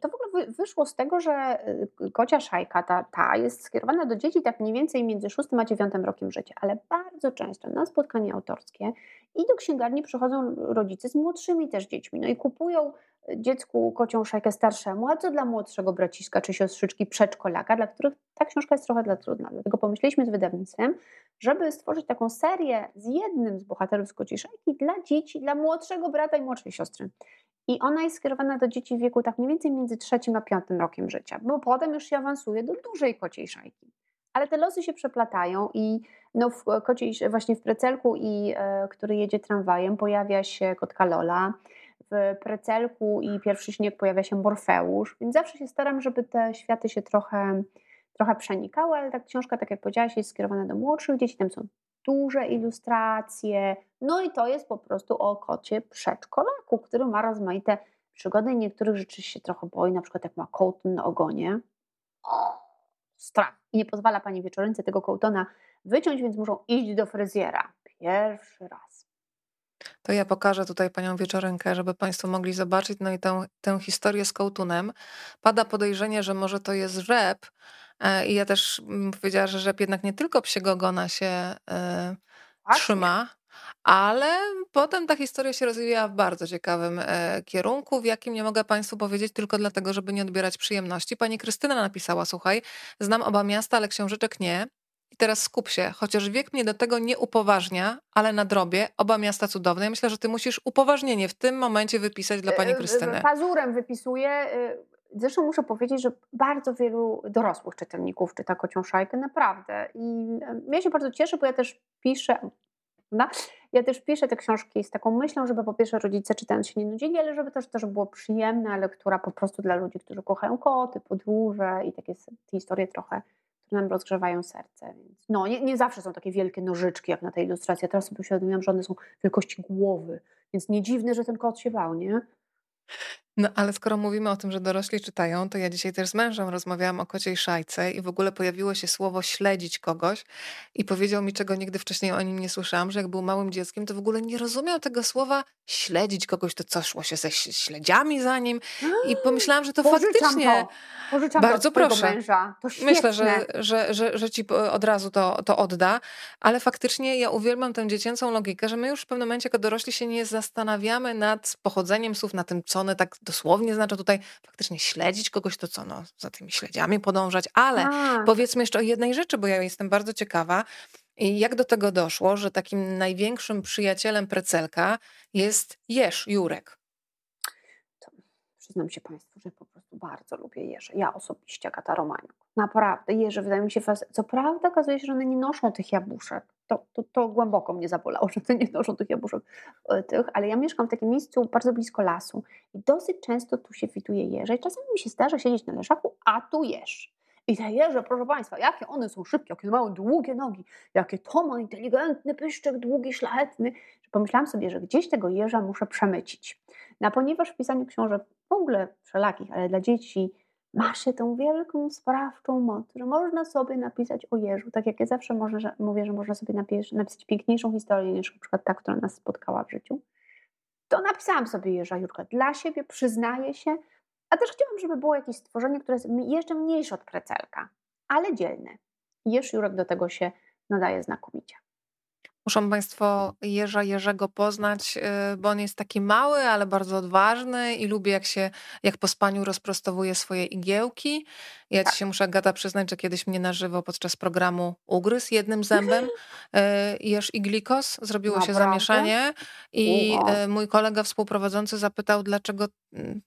to w ogóle wyszło z tego, że y, kocia szajka, ta, ta jest skierowana do dzieci tak mniej więcej między 6 a 9 rokiem życia, ale bardzo często na spotkania autorskie i do księgarni przychodzą rodzice z młodszymi też dziećmi, no i kupują dziecku kocią szajkę starszemu, a co dla młodszego braciszka czy siostrzyczki przedszkolaka, dla których ta książka jest trochę dla trudna. Dlatego pomyśleliśmy z wydawnictwem, żeby stworzyć taką serię z jednym z bohaterów z kociej szajki dla dzieci, dla młodszego brata i młodszej siostry. I ona jest skierowana do dzieci w wieku tak mniej więcej między trzecim a piątym rokiem życia, bo potem już się awansuje do dużej kociej szajki. Ale te losy się przeplatają i no w kociej, właśnie w precelku, i, e, który jedzie tramwajem, pojawia się kotka Lola, w Precelku i Pierwszy Śnieg pojawia się Morfeusz, więc zawsze się staram, żeby te światy się trochę, trochę przenikały, ale ta książka, tak jak powiedziałaś, jest skierowana do młodszych dzieci, tam są duże ilustracje, no i to jest po prostu o kocie przedszkolaku, który ma rozmaite przygody niektórych rzeczy się trochę boi, na przykład jak ma kołton na ogonie, strach i nie pozwala pani wieczorynce tego kołtona wyciąć, więc muszą iść do fryzjera. Pierwszy raz To ja pokażę tutaj panią wieczorynkę, żeby państwo mogli zobaczyć. No i tę, tę historię z kołtunem. Pada podejrzenie, że może to jest rzep. E, I ja też powiedziała, że rzep jednak nie tylko psiego ogona się e, trzyma, ale potem ta historia się rozwijała w bardzo ciekawym e, kierunku, w jakim nie mogę Państwu powiedzieć tylko dlatego, żeby nie odbierać przyjemności. Pani Krystyna napisała, słuchaj, znam oba miasta, ale książeczek nie. I teraz skup się, chociaż wiek mnie do tego nie upoważnia, ale na drobie, oba miasta cudowne. Ja myślę, że ty musisz upoważnienie w tym momencie wypisać dla pani e, e, Krystyny. Pazurem wypisuję. Zresztą muszę powiedzieć, że bardzo wielu dorosłych czytelników czyta kocią szajkę, naprawdę. I ja się bardzo cieszę, bo ja też piszę, prawda? Ja też piszę te książki z taką myślą, żeby po pierwsze rodzice czytając się nie nudzili, ale żeby też to było przyjemna lektura po prostu dla ludzi, którzy kochają koty, podróże i takie historie trochę, które nam rozgrzewają serce. No, nie, nie zawsze są takie wielkie nożyczki jak na tej ilustracji. Ja teraz sobie uświadomiłam, że one są wielkości głowy, więc nie dziwne, że ten kot się bał, nie? No ale skoro mówimy o tym, że dorośli czytają, to ja dzisiaj też z mężem rozmawiałam o kociej szajce i w ogóle pojawiło się słowo śledzić kogoś i powiedział mi, czego nigdy wcześniej o nim nie słyszałam, że jak był małym dzieckiem, to w ogóle nie rozumiał tego słowa śledzić kogoś, to co szło się ze śledziami za nim i pomyślałam, że to Pożyczam faktycznie... To. Pożyczam Bardzo proszę. Męża. To Myślę, że, że, że, że ci od razu to, to odda, ale faktycznie ja uwielbiam tę dziecięcą logikę, że my już w pewnym momencie jako dorośli się nie zastanawiamy nad pochodzeniem słów, na tym, co one tak dosłownie znaczy tutaj faktycznie śledzić kogoś, to co, no, za tymi śledziami podążać, ale A. powiedzmy jeszcze o jednej rzeczy, bo ja jestem bardzo ciekawa, i jak do tego doszło, że takim największym przyjacielem Precelka jest Jerz Jurek? To przyznam się Państwu, że po prostu bardzo lubię jeże. Ja osobiście Agata Romaniuk. Naprawdę, jeże wydają mi się. Co prawda okazuje się, że one nie noszą tych jabłuszek. To, to, to głęboko mnie zabolało, że one nie noszą tych jabłuszek. E, tych, ale ja mieszkam w takim miejscu bardzo blisko lasu i dosyć często tu się widuje jeże i czasami mi się zdarza siedzieć na leżaku, a tu jesz. I te jeże, proszę Państwa, jakie one są szybkie, jakie mają długie nogi, jakie to ma inteligentny pyszczek, długi, szlachetny, pomyślałam sobie, że gdzieś tego jeża muszę przemycić. No, ponieważ w pisaniu książek w ogóle wszelakich, ale dla dzieci ma się tą wielką, sprawczą moc, że można sobie napisać o jeżu, tak jak ja zawsze może, mówię, że można sobie napisać, napisać piękniejszą historię niż na przykład ta, która nas spotkała w życiu, to napisałam sobie jeża Jurka dla siebie, przyznaję się, a też chciałam, żeby było jakieś stworzenie, które jest jeszcze mniejsze od precelka, ale dzielne. Jeż Jurek do tego się nadaje znakomicie. Muszą Państwo Jerza Jerzego poznać, y, bo on jest taki mały, ale bardzo odważny i lubi jak się, jak po spaniu rozprostowuje swoje igiełki. Ja tak. ci się muszę, Agata, przyznać, że kiedyś mnie na żywo podczas programu ugryzł jednym zębem y, Jerz Iglikos. Zrobiło Naprawdę? się zamieszanie i wow. mój kolega współprowadzący zapytał, dlaczego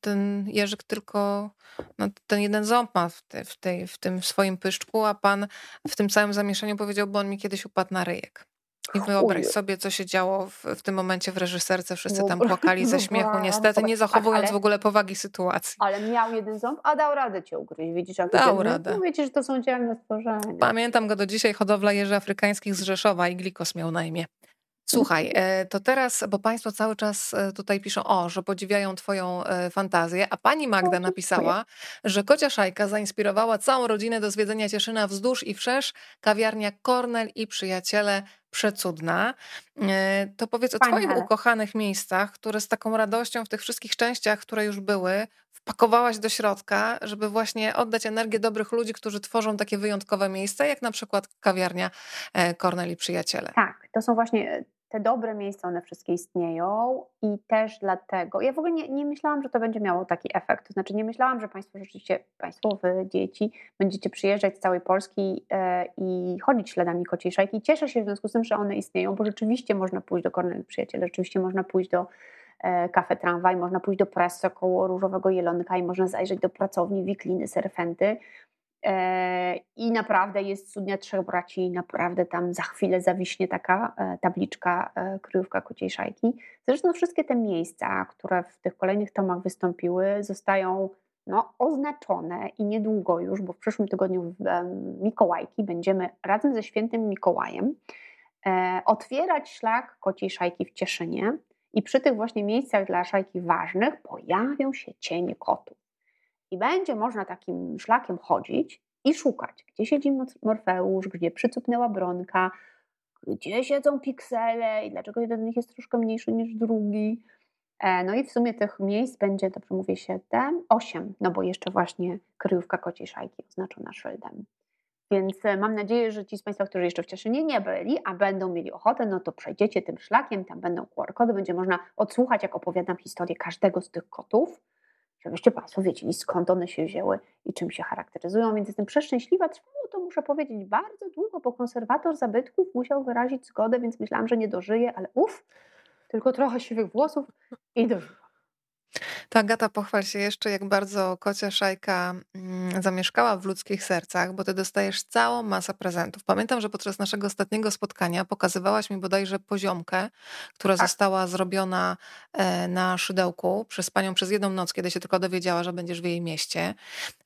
ten Jerzyk tylko no, ten jeden ząb ma w, te, w, tej, w tym swoim pyszczku, a pan w tym całym zamieszaniu powiedział, bo on mi kiedyś upadł na ryjek. I wyobraź sobie, co się działo w, w tym momencie w reżyserce. Wszyscy tam płakali ze śmiechu, niestety nie zachowując ale, w ogóle powagi sytuacji. Ale miał jeden ząb, a dał radę cię ugryźć. Widzisz, jak dał radę. No, wiecie, że to są dzielne stworzenia. Pamiętam go do dzisiaj, hodowla jeży afrykańskich z Rzeszowa i Glikos miał na imię. Słuchaj, e, to teraz, bo Państwo cały czas e, tutaj piszą, o, że podziwiają Twoją e, fantazję, a pani Magda napisała, że Kocia Szajka zainspirowała całą rodzinę do zwiedzenia Cieszyna wzdłuż i wszerz, kawiarnia Kornel i przyjaciele przecudna. To powiedz o Twoich ukochanych miejscach, które z taką radością w tych wszystkich częściach, które już były, wpakowałaś do środka, żeby właśnie oddać energię dobrych ludzi, którzy tworzą takie wyjątkowe miejsca, jak na przykład kawiarnia Kornel i Przyjaciele. Tak, to są właśnie te dobre miejsca, one wszystkie istnieją i też dlatego, ja w ogóle nie, nie myślałam, że to będzie miało taki efekt, to znaczy nie myślałam, że Państwo rzeczywiście, Państwo, Wy, dzieci, będziecie przyjeżdżać z całej Polski e, i chodzić śladami kociej szajki. I cieszę się w związku z tym, że one istnieją, bo rzeczywiście można pójść do Kornel Przyjaciele, rzeczywiście można pójść do e, kafe Tramwaj, można pójść do Presso koło Różowego Jelonka i można zajrzeć do pracowni Wikliny Serfenty, E, I naprawdę jest Studnia Trzech Braci, naprawdę tam za chwilę zawiśnie taka e, tabliczka e, kryjówka kociej szajki. Zresztą wszystkie te miejsca, które w tych kolejnych tomach wystąpiły, zostają no, oznaczone i niedługo już, bo w przyszłym tygodniu w Mikołajki będziemy razem ze świętym Mikołajem otwierać szlak kociej szajki w Cieszynie i przy tych właśnie miejscach dla szajki ważnych pojawią się cienie kotów. I będzie można takim szlakiem chodzić i szukać, gdzie siedzi Morfeusz, gdzie przycupnęła Bronka, gdzie siedzą piksele i dlaczego jeden z nich jest troszkę mniejszy niż drugi. E, no i w sumie tych miejsc będzie, dobrze mówię, 7, 8, no bo jeszcze właśnie kryjówka kociej szajki oznaczona szyldem. Więc e, mam nadzieję, że ci z Państwa, którzy jeszcze wcześniej nie byli, a będą mieli ochotę, no to przejdziecie tym szlakiem, tam będą QR-kody, będzie można odsłuchać, jak opowiadam historię każdego z tych kotów, żebyście Państwo wiedzieli, skąd one się wzięły i czym się charakteryzują. Więc jestem przeszczęśliwa. Trwało to, muszę powiedzieć, bardzo długo, bo konserwator zabytków musiał wyrazić zgodę, więc myślałam, że nie dożyje, ale uff, tylko trochę siwych włosów i dożyła. To Agata, pochwal się jeszcze, jak bardzo kocia szajka mm, zamieszkała w ludzkich sercach, bo ty dostajesz całą masę prezentów. Pamiętam, że podczas naszego ostatniego spotkania pokazywałaś mi bodajże poziomkę, która tak. została zrobiona e, na szydełku przez panią przez jedną noc, kiedy się tylko dowiedziała, że będziesz w jej mieście.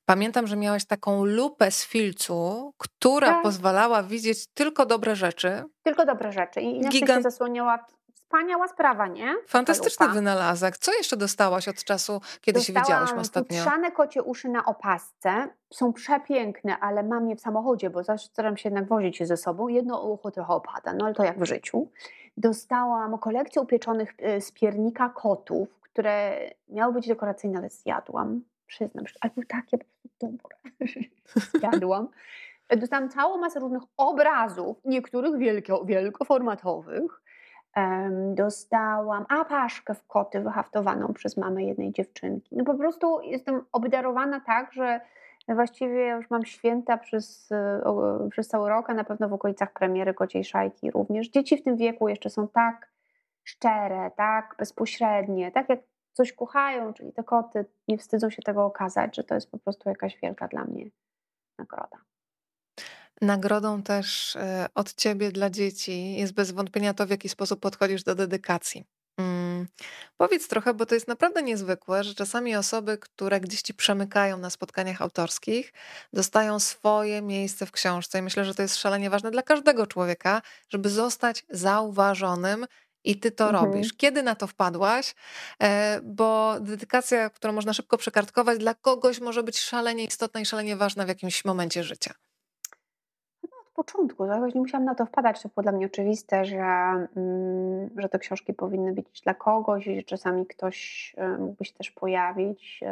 Pamiętam, że miałaś taką lupę z filcu, która tak. pozwalała widzieć tylko dobre rzeczy. Tylko dobre rzeczy. I inaczej Gigant... się zasłaniała Wspaniała sprawa, nie? Fantastyczny wynalazek. Co jeszcze dostałaś od czasu, kiedy Dostałam się widziałyśmy ostatnio? Dostałam kocie uszy na opasce. Są przepiękne, ale mam je w samochodzie, bo zawsze staram się jednak wozić je ze sobą. Jedno ucho trochę opada, no ale to jak w życiu. Dostałam kolekcję upieczonych y, z piernika kotów, które miały być dekoracyjne, ale zjadłam. Przyznam, ale były takie po prostu dobre. zjadłam. Dostałam całą masę różnych obrazów, niektórych wielko, wielkoformatowych dostałam apaszkę w koty wyhaftowaną przez mamę jednej dziewczynki. No po prostu jestem obdarowana tak, że właściwie już mam święta przez, przez cały rok, a na pewno w okolicach premiery Kociej Szajki również. Dzieci w tym wieku jeszcze są tak szczere, tak bezpośrednie, tak jak coś kochają, czyli te koty nie wstydzą się tego okazać, że to jest po prostu jakaś wielka dla mnie nagroda. Nagrodą też e, od ciebie dla dzieci jest bez wątpienia to, w jaki sposób podchodzisz do dedykacji. Mm. Powiedz trochę, bo to jest naprawdę niezwykłe, że czasami osoby, które gdzieś ci przemykają na spotkaniach autorskich, dostają swoje miejsce w książce. I myślę, że to jest szalenie ważne dla każdego człowieka, żeby zostać zauważonym i ty to mhm. robisz. Kiedy na to wpadłaś? E, bo dedykacja, którą można szybko przekartkować, dla kogoś może być szalenie istotna i szalenie ważna w jakimś momencie życia początku. Jakoś nie musiałam na to wpadać. To było dla mnie oczywiste, że, mm, że te książki powinny być dla kogoś i czasami ktoś e, mógłby się też pojawić.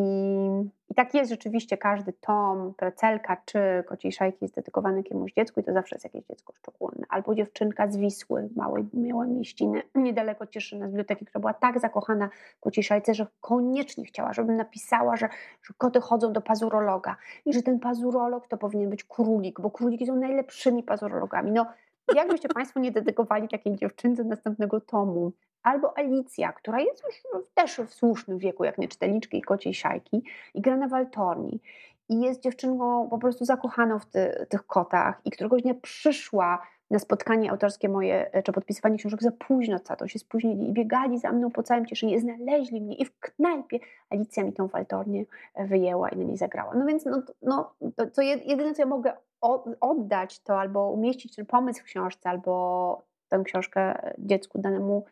I, I tak jest rzeczywiście, każdy tom, precelka czy kociej szajki jest dedykowany jakiemuś dziecku i to zawsze jest jakieś dziecko szczególne. Albo dziewczynka z Wisły, małej, małej mieściny, niedaleko Cieszyny, z biblioteki, która była tak zakochana w kociej szajce, że koniecznie chciała, żebym napisała, że, że koty chodzą do pazurologa i że ten pazurolog to powinien być królik, bo króliki są najlepszymi pazurologami. No, jakbyście Państwo nie dedykowali takiej dziewczynce następnego tomu, albo Alicja, która jest już też w słusznym wieku, jak nie czytelniczki i kociej szajki i gra na waltorni i jest dziewczynką po prostu zakochaną w ty, tych kotach i któregoś dnia przyszła na spotkanie autorskie moje, czy podpisywanie książek za późno, co to się spóźnili i biegali za mną po całym Cieszynie, znaleźli mnie i w knajpie Alicja mi tą waltornię wyjęła i na niej zagrała. No więc no, no, to, to jedyne, co ja mogę oddać, to albo umieścić ten pomysł w książce, albo tę książkę dziecku danemu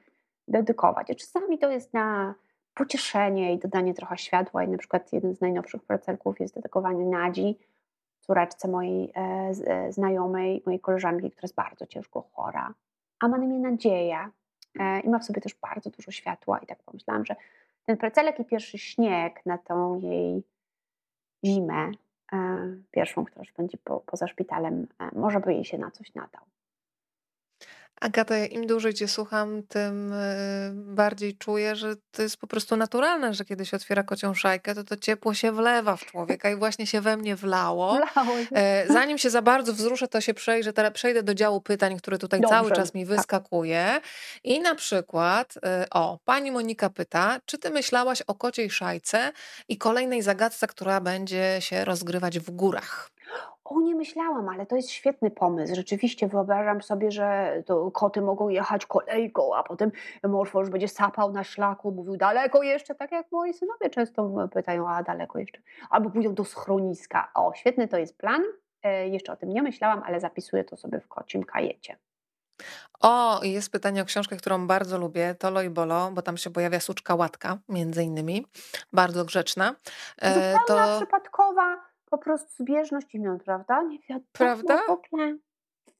dedykować. Czasami to jest na pocieszenie i dodanie trochę światła. I na przykład jeden z najnowszych pracelków jest dedykowany Nadzi, córeczce mojej e, e, znajomej, mojej koleżanki, która jest bardzo ciężko chora. A ma na imię Nadzieja e, i ma w sobie też bardzo dużo światła. I tak pomyślałam, że ten pracelek i pierwszy śnieg na tą jej zimę, e, pierwszą, która już będzie po, poza szpitalem, e, może by jej się na coś nadał. Agata, im dłużej Cię słucham, tym y, bardziej czuję, że to jest po prostu naturalne, że kiedy się otwiera kocią szajkę, to to ciepło się wlewa w człowieka i właśnie się we mnie wlało. Wlało. E, zanim się za bardzo wzruszę, to się przejrzę, teraz przejdę do działu pytań, który tutaj Dobrze. cały czas mi tak. wyskakuje. I na przykład, y, o, pani Monika pyta, czy ty myślałaś o kociej szajce i kolejnej zagadce, która będzie się rozgrywać w górach? O, nie myślałam, ale to jest świetny pomysł. Rzeczywiście wyobrażam sobie, że koty mogą jechać kolejką, a potem morfo będzie sapał na szlaku, mówił daleko jeszcze, tak jak moi synowie często pytają, a daleko jeszcze. Albo pójdą do schroniska. O, świetny to jest plan. E, jeszcze o tym nie myślałam, ale zapisuję to sobie w kocim kajecie. O, jest pytanie o książkę, którą bardzo lubię, Tolo i Bolo, bo tam się pojawia suczka łatka, między innymi. Bardzo grzeczna. E, Zupełna to... przypadkowa po prostu zbieżność imion, prawda? Nie wiadomo prawda? w ogóle.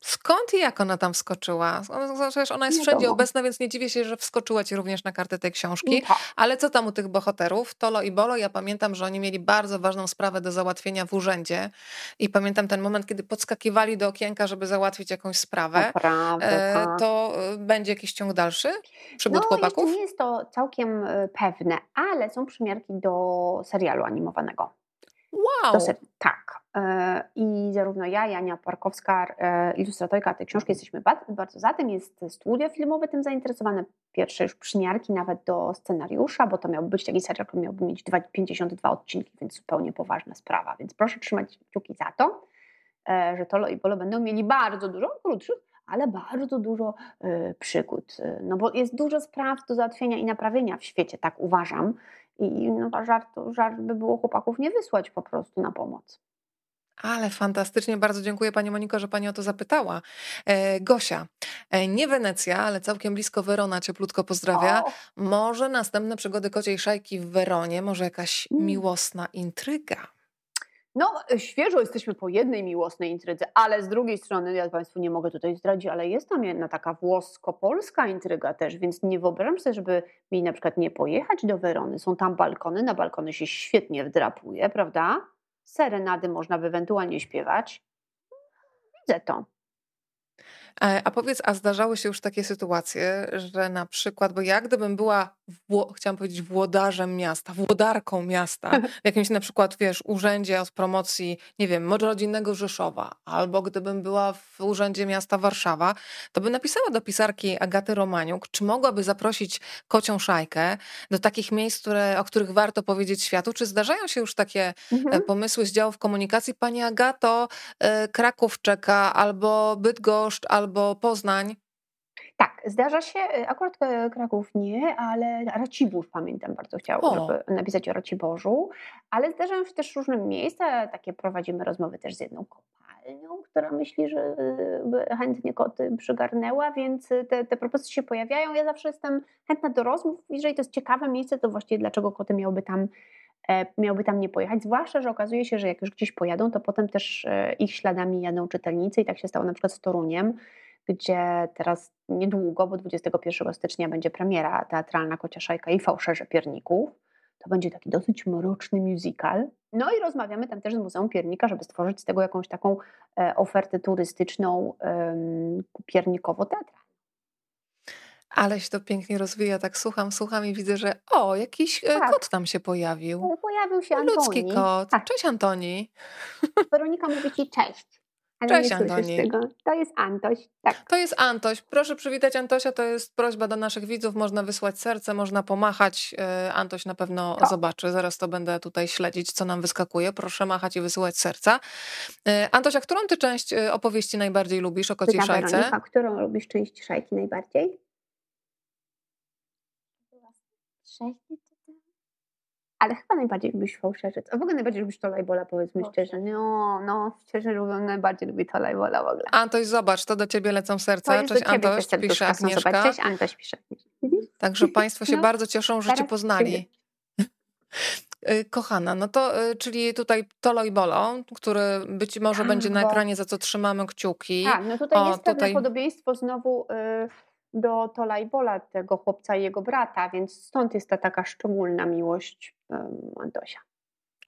Skąd i jak ona tam wskoczyła? Przecież ona jest wszędzie obecna, więc nie dziwię się, że wskoczyła ci również na kartę tej książki. Tak. Ale co tam u tych bohaterów? Tolo i Bolo, ja pamiętam, że oni mieli bardzo ważną sprawę do załatwienia w urzędzie i pamiętam ten moment, kiedy podskakiwali do okienka, żeby załatwić jakąś sprawę. Naprawdę, E, tak. To e, będzie jakiś ciąg dalszy? Przybód No, chłopaków? nie jest to całkiem e, pewne, ale są przymiarki do serialu animowanego. Wow! Do ser- tak. E, I zarówno ja, Jania Parkowska, e, ilustratorka tej książki, jesteśmy ba- bardzo za tym. Jest studio filmowe tym zainteresowane. Pierwsze już przymiarki nawet do scenariusza, bo to miał być taki serial, który miałby mieć dwa- 52 odcinki, więc zupełnie poważna sprawa. Więc proszę trzymać kciuki za to, e, że Tolo i Bolo będą mieli bardzo dużo krótszych, ale bardzo dużo przygód. No bo jest dużo spraw do załatwienia i naprawienia w świecie, tak uważam. I no, żart, żart by było chłopaków nie wysłać po prostu na pomoc. Ale fantastycznie, bardzo dziękuję Pani Moniko, że Pani o to zapytała. E, Gosia, e, nie Wenecja, ale całkiem blisko Werona, cieplutko pozdrawia. O, Może następne przygody kociej szajki w Weronie, może jakaś Mm. miłosna intryga. No, świeżo jesteśmy po jednej miłosnej intrydze, ale z drugiej strony, ja Państwu nie mogę tutaj zdradzić, ale jest tam jedna taka włosko-polska intryga też, więc nie wyobrażam sobie, żeby mi na przykład nie pojechać do Werony. Są tam balkony, na balkony się świetnie wdrapuje, prawda? Serenady można by ewentualnie śpiewać. Widzę to. E, A powiedz, a zdarzały się już takie sytuacje, że na przykład, bo ja gdybym była, wło, chciałam powiedzieć, włodarzem miasta, włodarką miasta, w jakimś na przykład, wiesz, urzędzie od promocji, nie wiem, rodzinnego Rzeszowa, albo gdybym była w urzędzie miasta Warszawa, to bym napisała do pisarki Agaty Romaniuk, czy mogłaby zaprosić kocią szajkę do takich miejsc, które, o których warto powiedzieć światu, czy zdarzają się już takie Mhm. e, pomysły z działów komunikacji. Pani Agato, e, Kraków czeka, albo Bydgoszcz, albo Poznań. Tak, zdarza się, y, akurat e, Kraków nie, ale Racibórz pamiętam, bardzo chciał, O. żeby napisać o Raciborzu, ale zdarzają się też różne miejsca, takie prowadzimy rozmowy też z jedną kopalnią, która myśli, że y, chętnie koty przygarnęła, więc y, te, te propozycje się pojawiają. Ja zawsze jestem chętna do rozmów, jeżeli to jest ciekawe miejsce, to właściwie dlaczego koty miałyby tam e, miałby tam nie pojechać, zwłaszcza, że okazuje się, że jak już gdzieś pojadą, to potem też e, ich śladami jadą czytelnicy i tak się stało na przykład z Toruniem, gdzie teraz niedługo, bo 21 stycznia będzie premiera teatralna Kocia Szajka i Fałszerze Pierników. To będzie taki dosyć mroczny musical. No i rozmawiamy tam też z Muzeum Piernika, żeby stworzyć z tego jakąś taką e, ofertę turystyczną piernikowo-teatralną. Ale się to pięknie rozwija, tak słucham, słucham i widzę, że o, jakiś e, Tak. kot tam się pojawił. Pojawił się Ludzki Antoni. kot. Tak, Cześć Antoni. Weronika mówi Ci cześć. Ale Cześć, nie Antoni. tego. To jest Antoś. Tak. To jest Antoś. Proszę przywitać Antosia. To jest prośba do naszych widzów. Można wysłać serce, można pomachać. E, Antoś na pewno Tak. zobaczy. Zaraz to będę tutaj śledzić, co nam wyskakuje. Proszę machać i wysyłać serca. E, Antosia, którą ty część e, opowieści najbardziej lubisz o kociej Pyta szajce? Weronika, którą lubisz część szajki najbardziej? Ale chyba najbardziej lubisz fałszerzyc. A w ogóle najbardziej lubisz to lajbola, powiedzmy Fałszerz. szczerze. No, no, szczerze mówiąc, najbardziej lubię to lajbola w ogóle. Antoś, zobacz, to do ciebie lecą serca. jest Cześć Antoś, pisze Agnieszka. Cześć Antoś pisze. Także Państwo się No, bardzo cieszą, że Cię poznali. Y, Kochana, no to y, czyli tutaj Tolo i Bolo, który być może Tak, będzie na ekranie, za co trzymamy kciuki. Tak, no tutaj O, jest pewne tutaj- podobieństwo znowu y, do Tola i Bola, tego chłopca i jego brata, więc stąd jest ta taka szczególna miłość um, Antosia.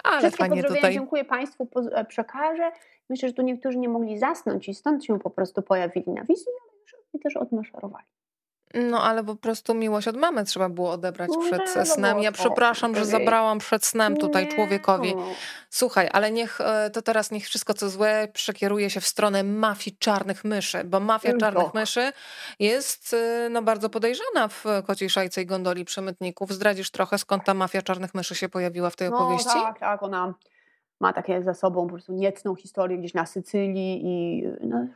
Ale Wszystkie pozdrowienia tutaj. dziękuję Państwu, e, przekażę. Myślę, że tu niektórzy nie mogli zasnąć i stąd się po prostu pojawili na wizji, ale już też odmaszerowali. No ale po prostu miłość od mamy trzeba było odebrać No, przed trzeba snem. Ja przepraszam, że zabrałam przed snem tutaj człowiekowi. no. Słuchaj, ale niech e, to teraz niech wszystko co złe przekieruje się w stronę mafii czarnych myszy, bo mafia czarnych myszy jest e, no, bardzo podejrzana w kociej szajce i gondoli przemytników. Zdradzisz trochę skąd ta mafia czarnych myszy się pojawiła w tej opowieści? No tak, tak, ona ma takie za sobą po prostu niecną historię gdzieś na Sycylii i no,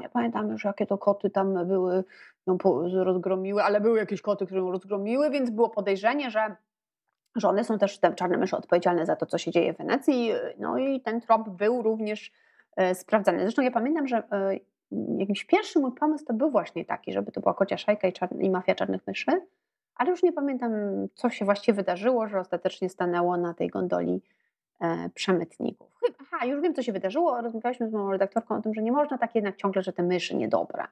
nie pamiętam już jakie to koty tam były, ją po- rozgromiły, ale były jakieś koty, które ją rozgromiły, więc było podejrzenie, że, że one są też te czarne myszy odpowiedzialne za to, co się dzieje w Wenecji. No i ten trop był również e, sprawdzany. Zresztą ja pamiętam, że e, jakiś pierwszy mój pomysł to był właśnie taki, żeby to była kocia szajka i, czarn- i mafia czarnych myszy, ale już nie pamiętam, co się właściwie wydarzyło, że ostatecznie stanęło na tej gondoli przemytników. Aha, już wiem, co się wydarzyło. Rozmawialiśmy z moją redaktorką o tym, że nie można tak jednak ciągle, że te myszy niedobre.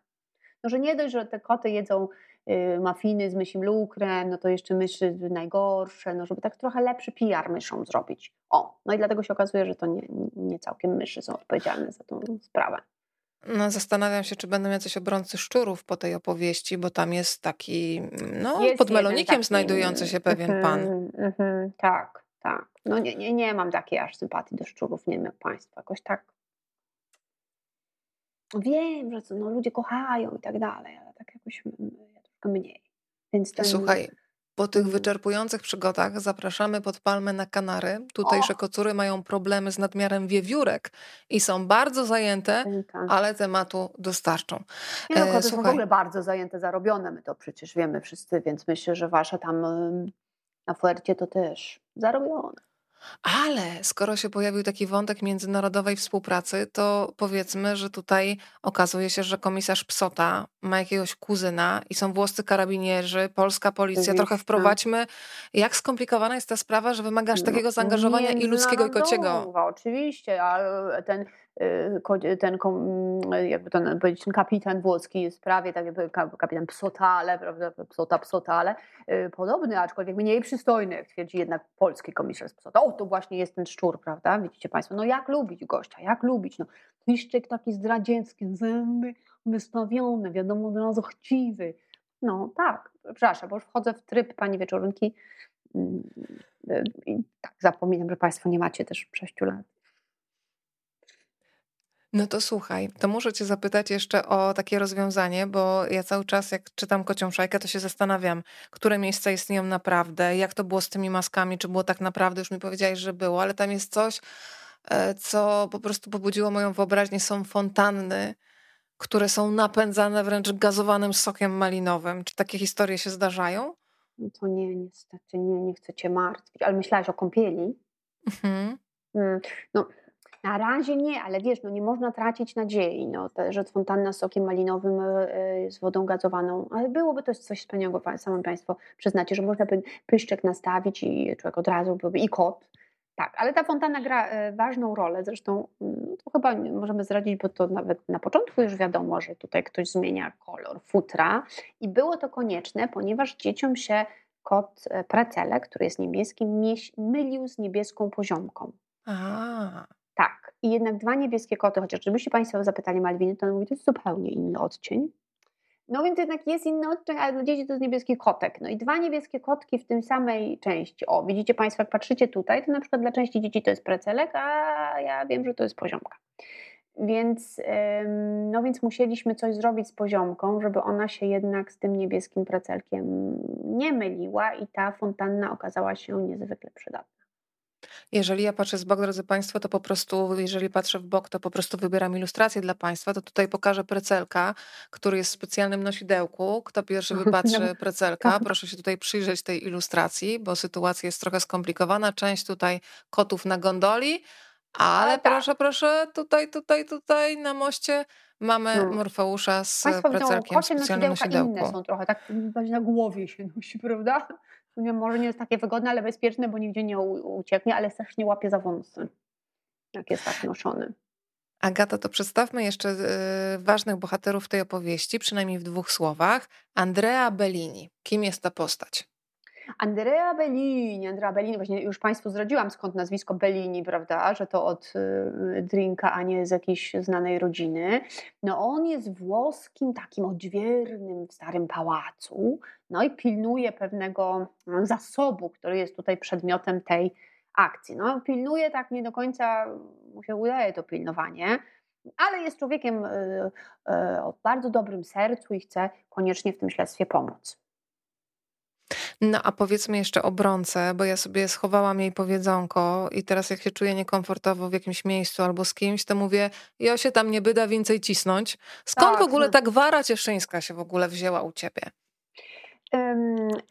No, że nie dość, że te koty jedzą y, mafiny z mysim lukrem, no to jeszcze myszy najgorsze, no żeby tak trochę lepszy PR myszom zrobić. O, no i dlatego się okazuje, że to nie, nie całkiem myszy są odpowiedzialne za tą sprawę. No, zastanawiam się, czy będą jacyś obrońcy szczurów po tej opowieści, bo tam jest taki, no, jest pod melonikiem taki, znajdujący się pewien mm, pan. Mm, tak, tak. No nie, nie, nie mam takiej aż sympatii do szczurów, nie wiem jak państwo, jakoś tak. Wiem, że co, no, ludzie kochają i tak dalej, ale tak jakoś ja troszkę mniej. Więc ten... Słuchaj, po tych mm. wyczerpujących przygodach zapraszamy pod palmę na Kanary. Tutejsze kocury mają problemy z nadmiarem wiewiórek i są bardzo zajęte, ale tematu dostarczą. Nie no, koty są w ogóle bardzo zajęte, zarobione, my to przecież wiemy wszyscy, więc myślę, że wasze tam na Fuercie to też zarobione. Ale skoro się pojawił taki wątek międzynarodowej współpracy, to powiedzmy, że tutaj okazuje się, że komisarz Psota ma jakiegoś kuzyna i są włoscy karabinierzy, polska policja. Trochę wprowadźmy, jak skomplikowana jest ta sprawa, że wymaga aż no, takiego zaangażowania i ludzkiego, i kociego. Oczywiście, a ten Y, ten, jakby ten, powiedzieć, ten kapitan włoski jest prawie tak jakby kapitan Psotale, prawda, Psota Psotale, y, podobny, aczkolwiek mniej przystojny, jak twierdzi jednak polski komisarz Psota. O, to właśnie jest ten szczur, prawda, widzicie Państwo, no jak lubić gościa, jak lubić, no, piszczek taki zdradziecki, zęby wystawione, wiadomo, od razu chciwy. No tak, przepraszam, bo już wchodzę w tryb Pani Wieczorynki mm, y, i tak zapominam, że Państwo nie macie też 6 lat. No to słuchaj, to muszę cię zapytać jeszcze o takie rozwiązanie, bo ja cały czas jak czytam Kocią Szajkę, to się zastanawiam, które miejsca istnieją naprawdę, jak to było z tymi maskami, czy było tak naprawdę, już mi powiedziałeś, że było, ale tam jest coś, e, co po prostu pobudziło moją wyobraźnię, są fontanny, które są napędzane wręcz gazowanym sokiem malinowym. Czy takie historie się zdarzają? No to nie, niestety, nie, nie chcę cię martwić, ale myślałaś o kąpieli? Mhm. Mm, no, na razie nie, ale wiesz, no nie można tracić nadziei, no, że fontanna z sokiem malinowym e, z wodą gazowaną, ale byłoby to coś wspaniałego, sami Państwo przyznacie, że można by pyszczek nastawić i człowiek od razu byłby i kot. Tak, ale ta fontanna gra e, ważną rolę, zresztą mm, to chyba możemy zdradzić, bo to nawet na początku już wiadomo, że tutaj ktoś zmienia kolor futra i było to konieczne, ponieważ dzieciom się kot e, Precele, który jest niebieski, mylił z niebieską poziomką. Aha. Tak. I jednak dwa niebieskie koty, chociaż gdybyście Państwo zapytali Malwiny, to on mówi, to jest zupełnie inny odcień. No więc jednak jest inny odcień, ale dla dzieci to jest niebieski kotek. No i dwa niebieskie kotki w tym samej części. O, widzicie Państwo, jak patrzycie tutaj, to na przykład dla części dzieci to jest precelek, a ja wiem, że to jest poziomka. Więc, no więc musieliśmy coś zrobić z poziomką, żeby ona się jednak z tym niebieskim precelkiem nie myliła i ta fontanna okazała się niezwykle przydatna. Jeżeli ja patrzę z bok, drodzy Państwo, to po prostu, jeżeli patrzę w bok, to po prostu wybieram ilustrację dla Państwa. To tutaj pokażę precelka, który jest w specjalnym nosidełku. Kto pierwszy wypatrzy precelka, proszę się tutaj przyjrzeć tej ilustracji, bo sytuacja jest trochę skomplikowana. Część tutaj kotów na gondoli, ale tak. proszę, proszę, tutaj, tutaj, tutaj na moście mamy no. Morfeusza z Państwo precelkiem widzą, specjalnym nosidełku. inne są trochę, tak na głowie się nosi, prawda? Może nie jest takie wygodne, ale bezpieczne, bo nigdzie nie ucieknie, ale strasznie łapie za wąsy, jak jest tak noszony. Agata, to przedstawmy jeszcze y, ważnych bohaterów tej opowieści, przynajmniej w dwóch słowach. Andrea Bellini. Kim jest ta postać? Andrea Bellini, Andrea Bellini, właśnie już Państwu zdradziłam skąd nazwisko Bellini, prawda, że to od y, drinka, a nie z jakiejś znanej rodziny. No on jest włoskim takim odźwiernym w starym pałacu, no i pilnuje pewnego zasobu, który jest tutaj przedmiotem tej akcji. No pilnuje tak nie do końca, mu się udaje to pilnowanie, ale jest człowiekiem y, y, o bardzo dobrym sercu i chce koniecznie w tym śledztwie pomóc. No a powiedzmy jeszcze o Bronce, bo ja sobie schowałam jej powiedzonko i teraz jak się czuję niekomfortowo w jakimś miejscu albo z kimś, to mówię, ja się tam nie byda więcej cisnąć. Skąd tak, w ogóle no. ta gwara cieszyńska się w ogóle wzięła u ciebie?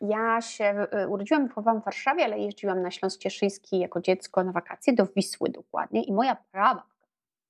Ja się y, urodziłam i wychowałam w Warszawie, ale jeździłam na Śląsk Cieszyński jako dziecko na wakacje do Wisły dokładnie i moja prawa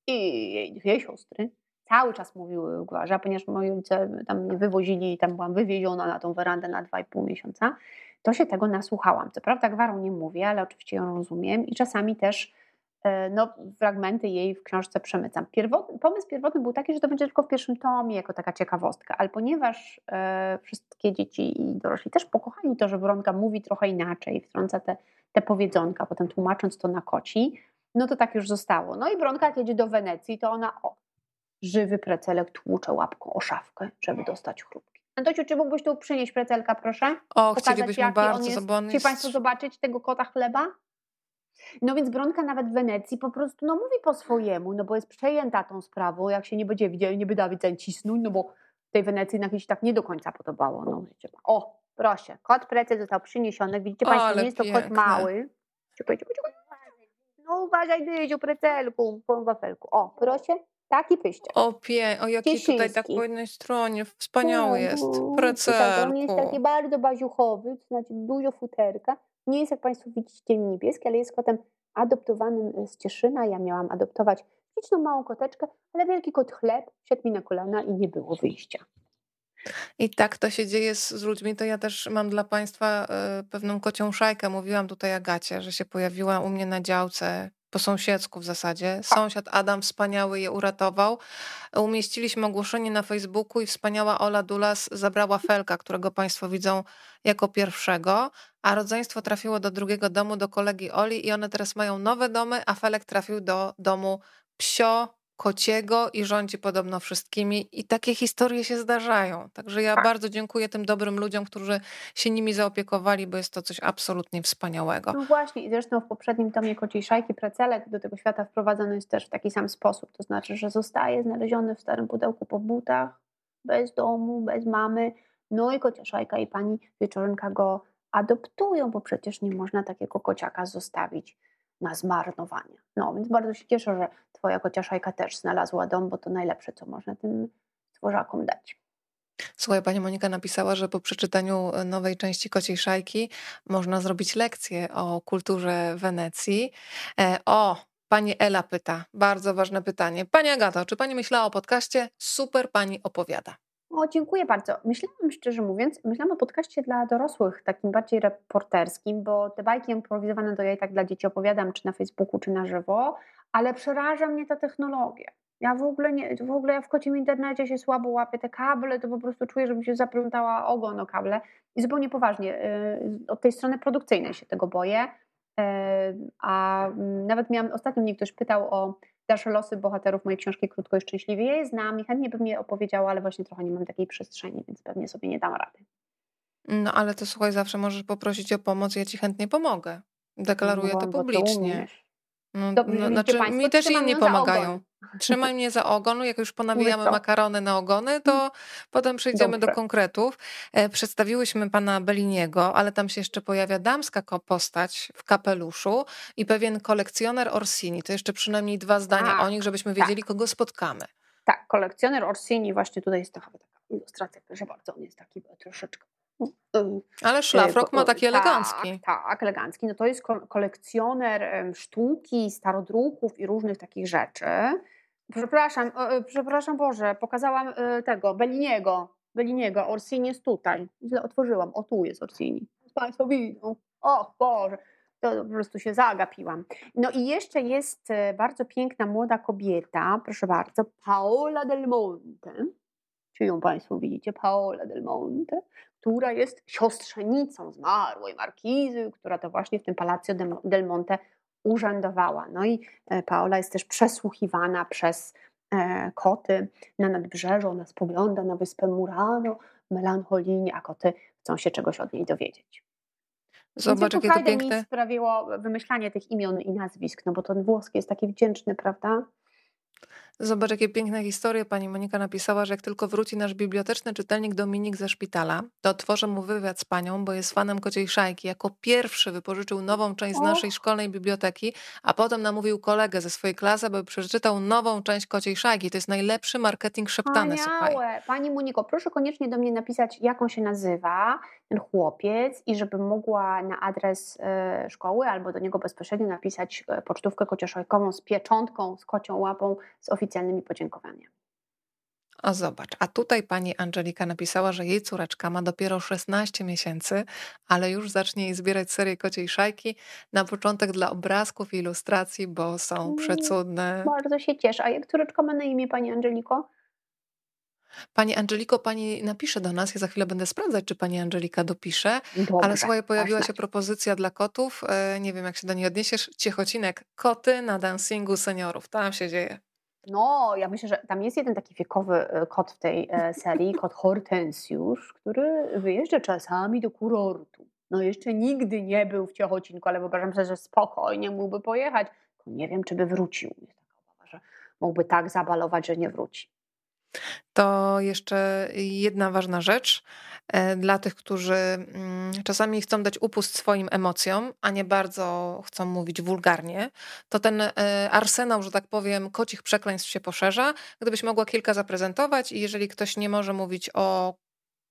i jej dwie siostry cały czas mówiły Gwarza, ponieważ moi rodzice tam mnie wywozili i tam byłam wywieziona na tą werandę na 2,5 miesiąca, to się tego nasłuchałam. Co prawda gwarą nie mówię, ale oczywiście ją rozumiem i czasami też E, no, fragmenty jej w książce przemycam. Pierwotny, pomysł pierwotny był taki, że to będzie tylko w pierwszym tomie, jako taka ciekawostka, ale ponieważ e, wszystkie dzieci i dorośli też pokochali to, że Wronka mówi trochę inaczej, wtrąca te, te powiedzonka, potem tłumacząc to na koci, no to tak już zostało. No i Bronka jak jedzie do Wenecji, to ona, o, żywy precelek tłucze łapką o szafkę, żeby dostać chrupki. Antociu, czy mógłbyś tu przynieść precelka, proszę? O, Pokazać, chcielibyśmy bardzo, jest, bo on jest... Państwo zobaczyć tego kota chleba? No więc Bronka nawet w Wenecji po prostu no, mówi po swojemu, no bo jest przejęta tą sprawą, jak się nie będzie widział, nie by Dawid cisnąć, no bo tej Wenecji na się tak nie do końca podobało. No, wiecie, o, proszę, kot precel został przyniesiony, widzicie Państwo, nie jest to kot mały. No uważaj, Dyziu, precelku, po wafelku. O, proszę, taki pyszczek. O pie, o jaki tutaj tak po jednej stronie, wspaniały tak, jest, precelku. On jest taki bardzo baziuchowy, to znaczy dużo futerka nie jest, jak Państwo widzicie, niebieski, ale jest kotem adoptowanym z Cieszyna. Ja miałam adoptować liczną małą koteczkę, ale wielki kot chleb siadł mi na kolana i nie było wyjścia. I tak to się dzieje z, z, ludźmi. To ja też mam dla Państwa y, pewną kocią szajkę. Mówiłam tutaj Agacie, że się pojawiła u mnie na działce po sąsiedzku w zasadzie. Sąsiad Adam wspaniały je uratował. Umieściliśmy ogłoszenie na Facebooku i wspaniała Ola Dulas zabrała Felka, którego Państwo widzą jako pierwszego, a rodzeństwo trafiło do drugiego domu, do kolegi Oli i one teraz mają nowe domy, a Felek trafił do domu psio kociego i rządzi podobno wszystkimi. I takie historie się zdarzają. Także ja tak. bardzo dziękuję tym dobrym ludziom, którzy się nimi zaopiekowali, bo jest to coś absolutnie wspaniałego. No właśnie, i zresztą w poprzednim tomie Kociej Szajki Precelek do tego świata wprowadzony jest też w taki sam sposób. To znaczy, że zostaje znaleziony w starym pudełku po butach, bez domu, bez mamy. No i kocia Szajka i pani Wieczorynka go adoptują, bo przecież nie można takiego kociaka zostawić na zmarnowanie. No więc bardzo się cieszę, że Twoja kociaszajka też znalazła dom, bo to najlepsze, co można tym stworzakom dać. Słuchaj, pani Monika napisała, że po przeczytaniu nowej części Kociej Szajki można zrobić lekcję o kulturze Wenecji. E, o, pani Ela pyta, bardzo ważne pytanie. Pani Agato, czy pani myślała o podcaście? Super pani opowiada. O, dziękuję bardzo. Myślałam, szczerze mówiąc, myślałam o podcaście dla dorosłych, takim bardziej reporterskim, bo te bajki improwizowane to ja i tak dla dzieci opowiadam, czy na Facebooku, czy na żywo, ale przeraża mnie ta technologia. Ja w ogóle nie, w ogóle ja w kocim internecie się słabo łapię te kable, to po prostu czuję, że mi się zaplątała ogon o kable i zupełnie poważnie, y, od tej strony produkcyjnej się tego boję, y, a mm, nawet miałam, ostatnio mnie ktoś pytał o dalsze losy bohaterów mojej książki Krótko i Szczęśliwie. Ja je znam i chętnie bym je opowiedziała, ale właśnie trochę nie mam takiej przestrzeni, więc pewnie sobie nie dam rady. No ale to słuchaj, zawsze możesz poprosić o pomoc, ja ci chętnie pomogę. Deklaruję no, to publicznie. No, no, znaczy, mi też inni pomagają. Trzymaj mnie za ogon. Jak już ponawijamy makarony na ogony, to hmm. potem przejdziemy Dobrze. do konkretów. E, przedstawiłyśmy pana Beliniego, ale tam się jeszcze pojawia damska postać w kapeluszu i pewien kolekcjoner Orsini. To jeszcze przynajmniej dwa zdania tak, o nich, żebyśmy tak. wiedzieli, tak. kogo spotkamy. Tak, kolekcjoner Orsini, właśnie tutaj jest taka ilustracja, proszę bardzo, on jest taki troszeczkę ale szlafrok ma taki elegancki. Tak, tak, elegancki. No to jest kolekcjoner sztuki, starodruków i różnych takich rzeczy. Przepraszam, e, przepraszam Boże, pokazałam e, tego, Belliniego. Belliniego, Orsini jest tutaj. Źle otworzyłam. O, tu jest Orsini. Państwo widzą. O Boże, to po prostu się zagapiłam. No i jeszcze jest e, bardzo piękna młoda kobieta, proszę bardzo, Paola del Monte. Czy ją Państwo widzicie? Paola del Monte, która jest siostrzenicą zmarłej markizy, która to właśnie w tym Palazzo del Monte urzędowała. No i e, Paola jest też przesłuchiwana przez e, koty na nadbrzeżu. Ona spogląda na wyspę Murano, melancholijnie, a koty chcą się czegoś od niej dowiedzieć. Zobacz, jakie to piękne. mi sprawiło wymyślanie tych imion i nazwisk, no bo ten włoski jest taki wdzięczny, prawda? Zobacz, jakie piękne historie pani Monika napisała, że jak tylko wróci nasz biblioteczny czytelnik Dominik ze szpitala, to otworzę mu wywiad z panią, bo jest fanem kociej szajki. Jako pierwszy wypożyczył nową część z naszej szkolnej biblioteki, a potem namówił kolegę ze swojej klasy, aby przeczytał nową część kociej szajki. To jest najlepszy marketing szeptany, słuchaj. Pani Moniko, proszę koniecznie do mnie napisać, jak on się nazywa, ten chłopiec i żebym mogła na adres e, szkoły albo do niego bezpośrednio napisać e, pocztówkę kociaszojkową z pieczątką, z kocią łapą, z oficjalnymi podziękowaniami. A zobacz, a tutaj pani Angelika napisała, że jej córeczka ma dopiero 16 miesięcy, ale już zacznie jej zbierać serię kociej szajki na początek dla obrazków i ilustracji, bo są mm, przecudne. Bardzo się cieszę. A jak córeczka ma na imię pani Angeliko? Pani Angeliko, pani napisze do nas. Ja za chwilę będę sprawdzać, czy pani Angelika dopisze. Dobrze, Ale słuchaj, pojawiła się propozycja dla kotów. E, nie wiem, jak się do niej odniesiesz. Ciechocinek koty na dancingu seniorów. Tam się dzieje. No, ja myślę, że tam jest jeden taki wiekowy e, kot w tej e, serii, kot Hortensiusz, który wyjeżdża czasami do kurortu. No jeszcze nigdy nie był w Ciechocinku, ale wyobrażam sobie, że spokojnie mógłby pojechać. nie wiem, czy by wrócił. Jest taka obawa, że mógłby tak zabalować, że nie wróci. To jeszcze jedna ważna rzecz e, dla tych, którzy mm, czasami chcą dać upust swoim emocjom, a nie bardzo chcą mówić wulgarnie, to ten e, arsenał, że tak powiem, kocich przekleństw się poszerza. Gdybyś mogła kilka zaprezentować i jeżeli ktoś nie może mówić o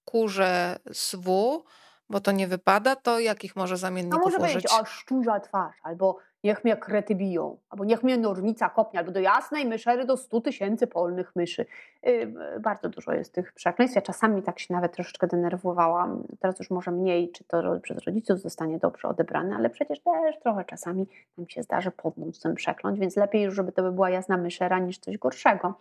kurze z W, bo to nie wypada, to jakich może zamienników użyć? A może powiedzieć o szczurza twarz, albo niech mnie krety biją, albo niech mnie nornica kopnie, albo do jasnej myszery do 100 tysięcy polnych myszy. Yy, bardzo dużo jest tych przekleństw. Ja czasami tak się nawet troszeczkę denerwowałam. Teraz już może mniej, czy to przez rodziców zostanie dobrze odebrane, ale przecież też trochę czasami nam się zdarzy podnąć ten przekląć, więc lepiej już, żeby to by była jasna myszera niż coś gorszego.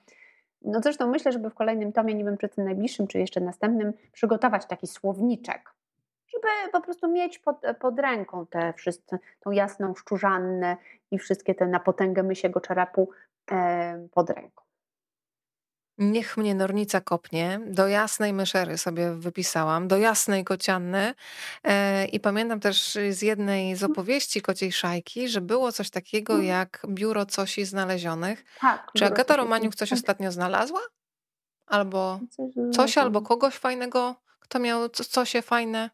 No zresztą myślę, żeby w kolejnym tomie, nie wiem czy tym najbliższym, czy jeszcze następnym, przygotować taki słowniczek żeby po prostu mieć pod, pod ręką te wszystkie, tą jasną szczurzannę i wszystkie te na potęgę mysiego czerepu pod ręką. Niech mnie nornica kopnie. Do jasnej myszery sobie wypisałam, do jasnej kocianny. E, I pamiętam też z jednej z opowieści kociej szajki, że było coś takiego mhm. jak biuro cosi znalezionych. Tak, Czy Agata Romaniuk coś ostatnio znalazła? Albo coś, albo kogoś fajnego, kto miał cosie fajne?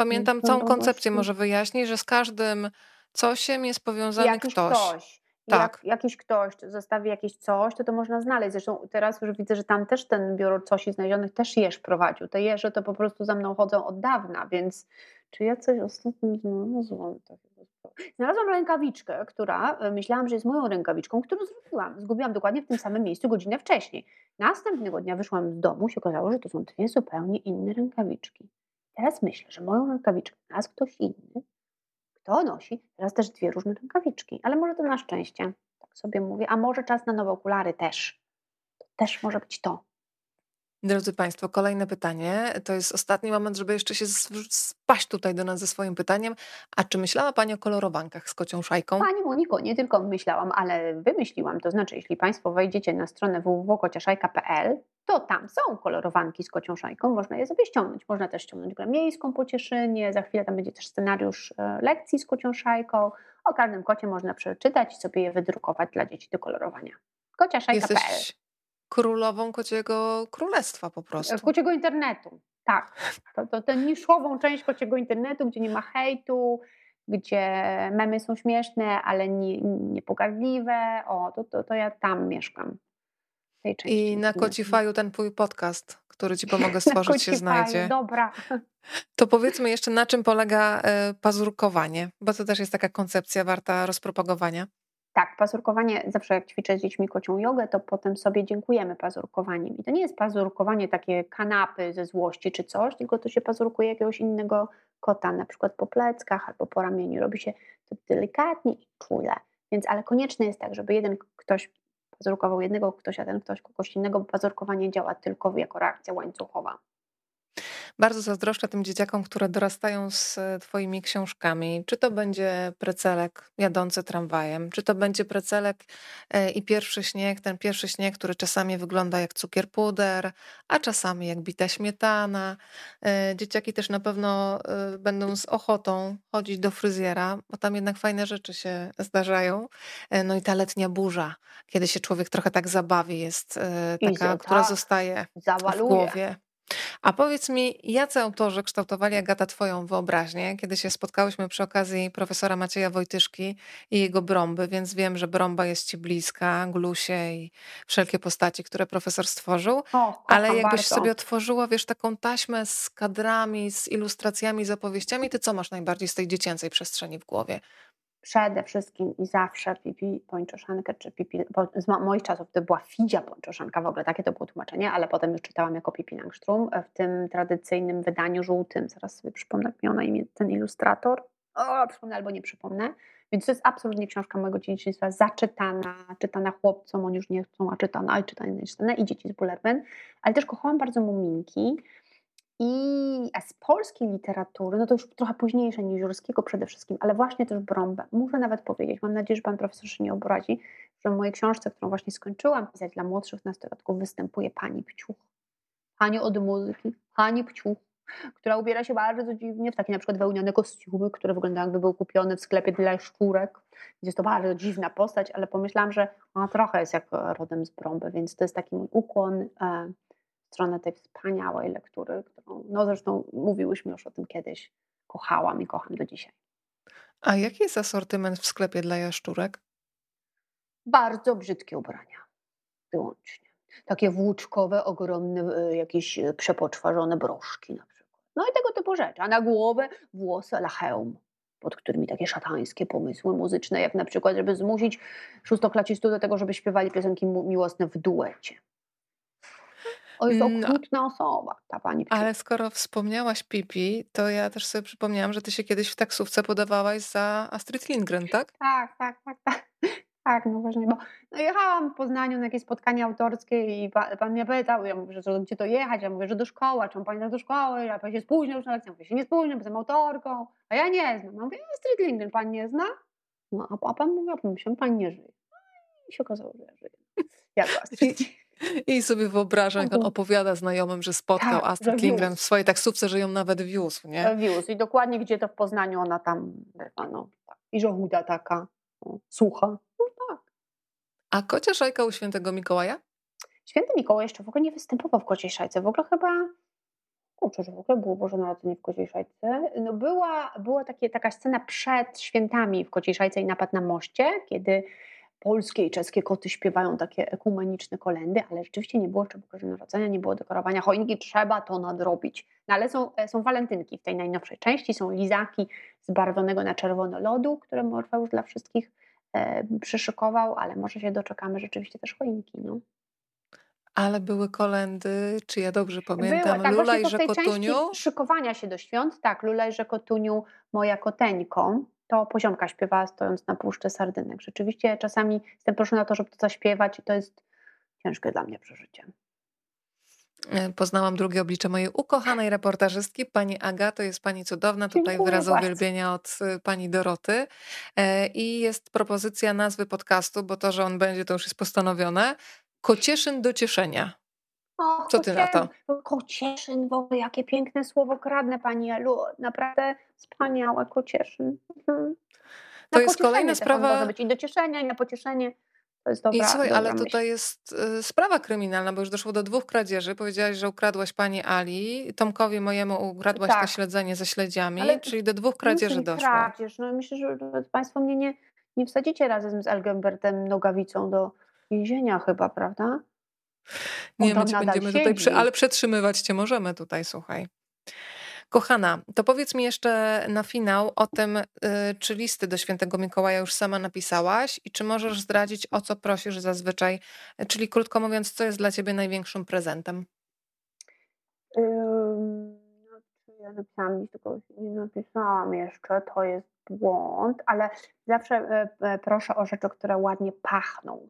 Pamiętam całą koncepcję, może wyjaśnić, że z każdym cosiem jest powiązany jakiś ktoś. ktoś. Tak. Jak jakiś ktoś zostawi jakieś coś, to to można znaleźć. Zresztą teraz już widzę, że tam też ten biuro cosi znalezionych też jeż prowadził. Te jeże to po prostu za mną chodzą od dawna, więc czy ja coś ostatnio znalazłam? Znalazłam rękawiczkę, która e, myślałam, że jest moją rękawiczką, którą zrobiłam. Zgubiłam dokładnie w tym samym miejscu godzinę wcześniej. Następnego dnia wyszłam z domu i się okazało, że to są dwie zupełnie inne rękawiczki. Teraz myślę, że moją rękawiczkę raz ktoś inny, kto nosi teraz też dwie różne rękawiczki, ale może to na szczęście, tak sobie mówię, a może czas na nowe okulary też. To też może być to. Drodzy Państwo, kolejne pytanie. To jest ostatni moment, żeby jeszcze się spaść tutaj do nas ze swoim pytaniem. A czy myślała Pani o kolorowankach z kocią szajką? Pani Moniko, nie tylko myślałam, ale wymyśliłam. To znaczy, jeśli Państwo wejdziecie na stronę www.kociaszajka.pl, to tam są kolorowanki z kocią szajką, można je sobie ściągnąć. Można też ściągnąć grę miejską po Cieszynie, za chwilę tam będzie też scenariusz e, lekcji z kocią szajką. O każdym kocie można przeczytać i sobie je wydrukować dla dzieci do kolorowania. Kociaszajka.pl Jesteś królową kociego królestwa po prostu. Kociego internetu, tak. To, to tę niszową część kociego internetu, gdzie nie ma hejtu, gdzie memy są śmieszne, ale nie, niepogardliwe. O, to, to, to ja tam mieszkam. I na Kocifaju ten twój podcast, który ci pomogę stworzyć, się znajdzie. Dobra. To powiedzmy jeszcze, na czym polega e, pazurkowanie, bo to też jest taka koncepcja warta rozpropagowania. Tak, pazurkowanie, zawsze jak ćwiczę z dziećmi kocią jogę, to potem sobie dziękujemy pazurkowaniem. I to nie jest pazurkowanie takie kanapy ze złości czy coś, tylko to się pazurkuje jakiegoś innego kota, na przykład po pleckach albo po ramieniu. Robi się to delikatnie i czule. Więc, ale konieczne jest tak, żeby jeden ktoś pazurkował jednego ktoś, a ten ktoś kogoś innego, bo pazurkowanie działa tylko jako reakcja łańcuchowa. Bardzo zazdroszczę tym dzieciakom, które dorastają z e, Twoimi książkami. Czy to będzie precelek jadący tramwajem, czy to będzie precelek e, i pierwszy śnieg, ten pierwszy śnieg, który czasami wygląda jak cukier puder, a czasami jak bita śmietana. E, dzieciaki też na pewno będą z ochotą chodzić do fryzjera, bo tam jednak fajne rzeczy się zdarzają. No i ta letnia burza, kiedy się człowiek trochę tak zabawi, jest taka, która tak, zostaje w głowie. A powiedz mi, jacy autorzy kształtowali, Agata, twoją wyobraźnię? Kiedy się spotkałyśmy przy okazji profesora Macieja Wojtyszki i jego Brąby, więc wiem, że Brąba jest ci bliska, Glusie i wszelkie postaci, które profesor stworzył. O, Ale jakbyś bardzo. sobie otworzyła, wiesz, taką taśmę z kadrami, z ilustracjami, z opowieściami, ty co masz najbardziej z tej dziecięcej przestrzeni w głowie? Przede wszystkim i zawsze pipi pończoszankę, czy pipi, bo z moich czasów to była fidzia pończoszanka, w ogóle takie to było tłumaczenie, ale potem już czytałam jako pipi Langstrom w tym tradycyjnym wydaniu żółtym, zaraz sobie przypomnę, jak miał na imię ten ilustrator, o, przypomnę albo nie przypomnę, więc to jest absolutnie książka mojego dzieciństwa, zaczytana, czytana chłopcom, oni już nie chcą, a czytana, ale czytana, i dzieci z Bullerben, ale też kochałam bardzo muminki, i z polskiej literatury, no to już trochę późniejsze niż Jurskiego przede wszystkim, ale właśnie też Brąbę. Muszę nawet powiedzieć, mam nadzieję, że pan profesor się nie obrazi, że w mojej książce, którą właśnie skończyłam pisać dla młodszych nastolatków, występuje pani Pciuch. Pani od muzyki, pani Pciuch, która ubiera się bardzo dziwnie w takie na przykład wełnione kostiumy, które wyglądają jakby były kupione w sklepie dla szczurek. Jest to bardzo dziwna postać, ale pomyślałam, że ona trochę jest jak rodem z Brąby, więc to jest taki mój ukłon e, stronę tej wspaniałej lektury, którą, no zresztą mówiłyśmy już o tym kiedyś, kochałam i kocham do dzisiaj. A jaki jest asortyment w sklepie dla jaszczurek? Bardzo brzydkie ubrania, wyłącznie. Takie włóczkowe, ogromne, e, jakieś e, przepoczwarzone broszki na przykład. No i tego typu rzeczy. A na głowę włosy la hełm, pod którymi takie szatańskie pomysły muzyczne, jak na przykład, żeby zmusić szóstoklacistów do tego, żeby śpiewali piosenki miłosne w duecie. O, jest mm, okrutna osoba, ta pani. Ale skoro wspomniałaś Pipi, to ja też sobie przypomniałam, że ty się kiedyś w taksówce podawałaś za Astrid Lindgren, tak? Tak, tak, tak, tak. Tak, no właśnie, bo no jechałam w Poznaniu na jakieś spotkanie autorskie i pan, pan mnie pytał, ja mówię, że gdzie to jechać, ja mówię, że do szkoły, czemu pani tak do szkoły, ja pan się spóźnił już na lekcję, mówię, się nie spóźnił, bo jestem autorką, a ja nie znam. Ja mówię, Astrid Lindgren pan nie zna? No, a, a pan mówi, a pomyślałem, pan nie żyje. No i się okazało, że ja żyję. Astrid. I sobie wyobrażam, jak on opowiada znajomym, że spotkał tak, Astrid Lindgren w swojej taksówce, że ją nawet wiózł, nie? Wiózł i dokładnie gdzie to w Poznaniu ona tam bywa, no. I żołda taka, no, słucha. No tak. A kocia szajka u świętego Mikołaja? Święty Mikołaj jeszcze w ogóle nie występował w kociej szajce. W ogóle chyba Kurczę, że w ogóle było Boże Narodzenie w Kociej Szajce. No była była takie, taka scena przed świętami w Kociej Szajce i napad na moście, kiedy polskie i czeskie koty śpiewają takie ekumeniczne kolendy, ale rzeczywiście nie było jeszcze Bożego Narodzenia, nie było dekorowania choinki, trzeba to nadrobić. No ale są, e, są walentynki w tej najnowszej części, są lizaki z barwonego na czerwono lodu, które Morfeusz dla wszystkich e, przyszykował, ale może się doczekamy rzeczywiście też choinki. No. Ale były kolendy, czy ja dobrze pamiętam, były, tak, Lula i Rzekotuniu? szykowania się do świąt, tak, Lula i Rzekotuniu, moja koteńką, to poziomka śpiewała stojąc na puszce sardynek. Rzeczywiście czasami jestem proszona na to, żeby to zaśpiewać i to jest ciężkie dla mnie przeżycie. E, poznałam drugie oblicze mojej ukochanej reportażystki, pani Aga, to jest pani cudowna, tutaj wyraz uwielbienia od e, pani Doroty. E, I jest propozycja nazwy podcastu, bo to, że on będzie, to już jest postanowione. Kocieszyn do cieszenia. O, Co ty na to? Kocieszyn, w ogóle jakie piękne słowo kradnę Pani Elu. Naprawdę wspaniałe kocieszyn. Mhm. To jest kolejna sprawa. Może być i do cieszenia, i na pocieszenie. To jest dobra, I słuchaj, ale myśl. tutaj jest y, sprawa kryminalna, bo już doszło do dwóch kradzieży. Powiedziałaś, że ukradłaś pani Ali, Tomkowi mojemu ukradłaś tak. to śledzenie ze śledziami, ale czyli do dwóch kradzieży doszło. Kradzież. No, myślę, że Państwo mnie nie, nie wsadzicie razem z Elgembertem Nogawicą do więzienia chyba, prawda? Nie, my będziemy tutaj, przy, ale przetrzymywać cię możemy tutaj, słuchaj. Kochana, to powiedz mi jeszcze na finał o tym, y, czy listy do świętego Mikołaja już sama napisałaś i czy możesz zdradzić, o co prosisz zazwyczaj, czyli krótko mówiąc, co jest dla ciebie największym prezentem? Um, ja napisałam list, tylko nie napisałam jeszcze, to jest błąd, ale zawsze e, e, proszę o rzeczy, które ładnie pachną.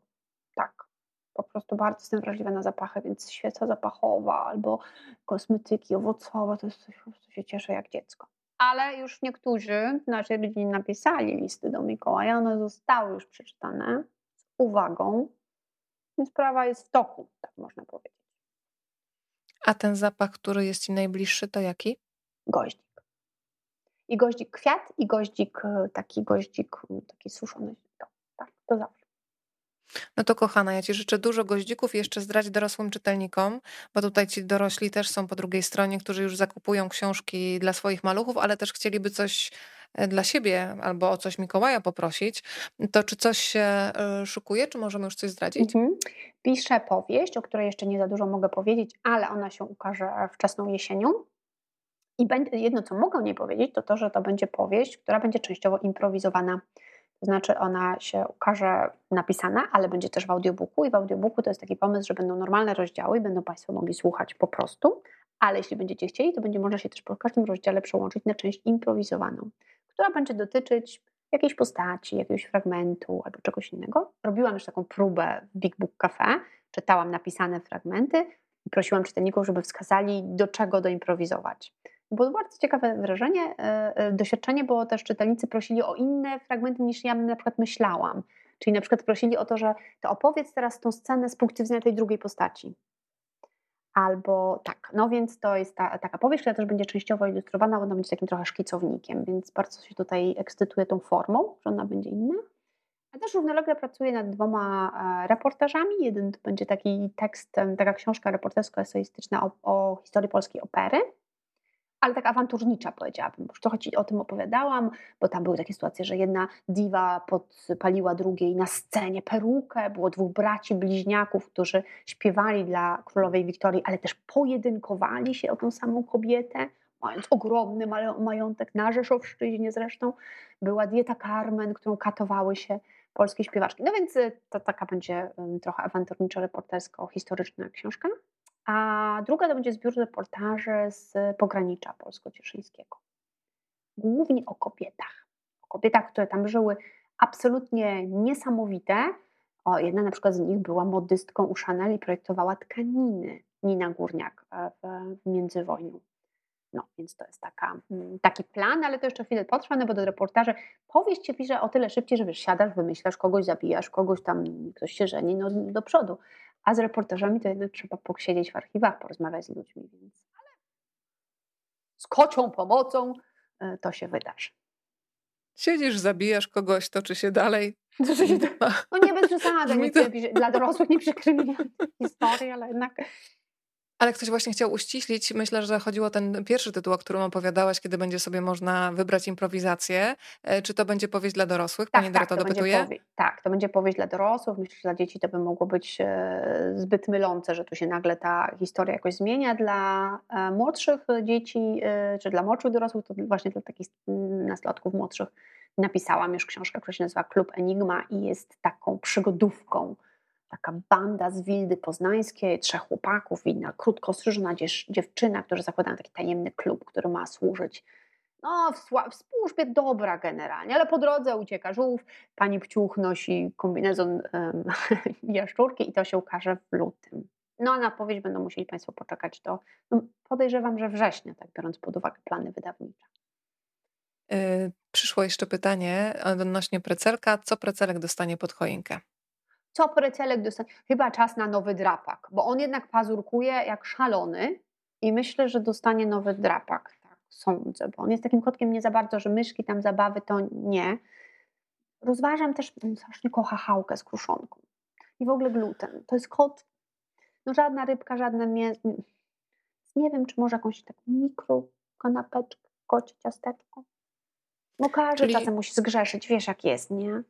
Po prostu bardzo jestem wrażliwa na zapachy, więc świeca zapachowa albo kosmetyki owocowe, to jest coś, po prostu się cieszę jak dziecko. Ale już niektórzy w naszej rodzinie napisali listy do Mikołaja, one zostały już przeczytane z uwagą, więc sprawa jest w toku, tak można powiedzieć. A ten zapach, który jest Ci najbliższy, to jaki? Goździk. I goździk kwiat, i goździk, e, taki goździk, taki suszony. To, tak, to zawsze. No to kochana, ja Ci życzę dużo goździków i jeszcze zdrać dorosłym czytelnikom, bo tutaj ci dorośli też są po drugiej stronie, którzy już zakupują książki dla swoich maluchów, ale też chcieliby coś e, dla siebie albo o coś Mikołaja poprosić. To czy coś się e, szukuje, czy możemy już coś zdradzić? Mhm. Piszę powieść, o której jeszcze nie za dużo mogę powiedzieć, ale ona się ukaże wczesną jesienią. I jedno, co mogę nie powiedzieć, to to, że to będzie powieść, która będzie częściowo improwizowana To znaczy ona się ukaże napisana, ale będzie też w audiobooku i w audiobooku to jest taki pomysł, że będą normalne rozdziały i będą Państwo mogli słuchać po prostu, ale jeśli będziecie chcieli, to będzie można się też po każdym rozdziale przełączyć na część improwizowaną, która będzie dotyczyć jakiejś postaci, jakiegoś fragmentu albo czegoś innego. Robiłam już taką próbę w Big Book Cafe, czytałam napisane fragmenty i prosiłam czytelników, żeby wskazali, do czego doimprowizować. Było bardzo ciekawe wrażenie, e, e, doświadczenie, bo też czytelnicy prosili o inne fragmenty niż ja na przykład myślałam. Czyli na przykład prosili o to, że to opowiedz teraz tą scenę z punktu widzenia tej drugiej postaci. Albo tak, no więc to jest ta, taka powieść, która też będzie częściowo ilustrowana, ona będzie takim trochę szkicownikiem, więc bardzo się tutaj ekscytuję tą formą, że ona będzie inna. A też równolegle pracuję nad dwoma e, reportażami. Jeden to będzie taki tekst, taka książka reportersko-eseistyczna o, o historii polskiej opery, ale tak awanturnicza powiedziałabym, już trochę Ci o tym opowiadałam, bo tam były takie sytuacje, że jedna diwa podpaliła drugiej na scenie perukę, było dwóch braci bliźniaków, którzy śpiewali dla królowej Wiktorii, ale też pojedynkowali się o tą samą kobietę, mając ogromny majątek na Rzeszowszczyźnie zresztą. Była dieta Carmen, którą katowały się polskie śpiewaczki. No więc y, to taka będzie trochę awanturniczo-reportersko-historyczna książka a druga to będzie zbiór reportaży z pogranicza polsko-cieszyńskiego. Głównie o kobietach. O kobietach, które tam żyły absolutnie niesamowite. O, jedna na przykład z nich była modystką u Chanel i projektowała tkaniny. Nina Górniak e, w, międzywojniu. No, więc to jest taka, mm, taki plan, ale to jeszcze chwilę potrwa, no bo do reportaży powieść się pisze o tyle szybciej, że wiesz, siadasz, wymyślasz, kogoś zabijasz, kogoś tam, ktoś się żeni, no do przodu. A z reportażami to jednak trzeba posiedzieć w archiwach, porozmawiać z ludźmi, więc z kocią pomocą e, to się wydarzy. Siedzisz, zabijasz kogoś, toczy się dalej. Toczy się, no nie bez przesady, to... dla dorosłych nie przykrymi historii, ale jednak ale ktoś właśnie chciał uściślić, myślę, że chodziło o ten pierwszy tytuł, o którym opowiadałaś, kiedy będzie sobie można wybrać improwizację. E, czy to będzie powieść dla dorosłych? Tak, Pani tak, Dorota dopytuje? tak, to będzie powieść dla dorosłych. Myślę, że dla dzieci to by mogło być e, zbyt mylące, że tu się nagle ta historia jakoś zmienia. Dla e, młodszych dzieci, czy dla młodszych dorosłych, to właśnie dla takich nastolatków młodszych napisałam już książkę, która się nazywa Klub Enigma i jest taką przygodówką taka banda z Wildy Poznańskiej, trzech chłopaków i jedna krótkostrzyżona dziewczyna, którzy zakładają taki tajemny klub, który ma służyć no, w, w służbie dobra generalnie, ale po drodze ucieka żółw, pani Pciuch nosi kombinezon um, jaszczurki i to się ukaże w lutym. No, na powieść będą musieli Państwo poczekać do, no, podejrzewam, że września, tak biorąc pod uwagę plany wydawnicze. Yy, przyszło jeszcze pytanie odnośnie precelka. Co precelek dostanie pod choinkę? Co precelek dostanie? Chyba czas na nowy drapak, bo on jednak pazurkuje jak szalony i myślę, że dostanie nowy drapak. Tak, sądzę, bo on jest takim kotkiem nie za bardzo, że myszki tam zabawy to nie. Rozważam też, on strasznie kocha chałkę z kruszonką i w ogóle gluten. To jest kot, no żadna rybka, żadne mięso. Nie wiem, czy może jakąś taką mikro kanapeczkę, kocie ciasteczko. Bo każdy Czyli... czasem musi zgrzeszyć, wiesz jak jest, nie?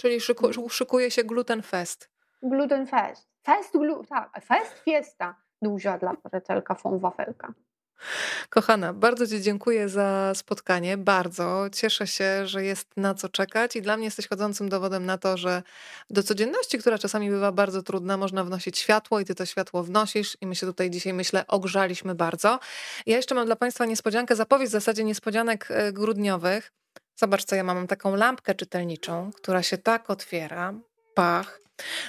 Czyli szyku, mm. szykuje się Gluten Fest. Gluten Fest. Fest, glu, tak, fest, fiesta. Duża dla pretelka, fą, wafelka. Kochana, bardzo Ci dziękuję za spotkanie. Bardzo cieszę się, że jest na co czekać, i dla mnie jesteś chodzącym dowodem na to, że do codzienności, która czasami bywa bardzo trudna, można wnosić światło i Ty to światło wnosisz. I my się tutaj dzisiaj, myślę, ogrzaliśmy bardzo. Ja jeszcze mam dla Państwa niespodziankę, zapowiedź w zasadzie niespodzianek e, grudniowych. Zobacz, co ja mam. Mam taką lampkę czytelniczą, która się tak otwiera. Pach.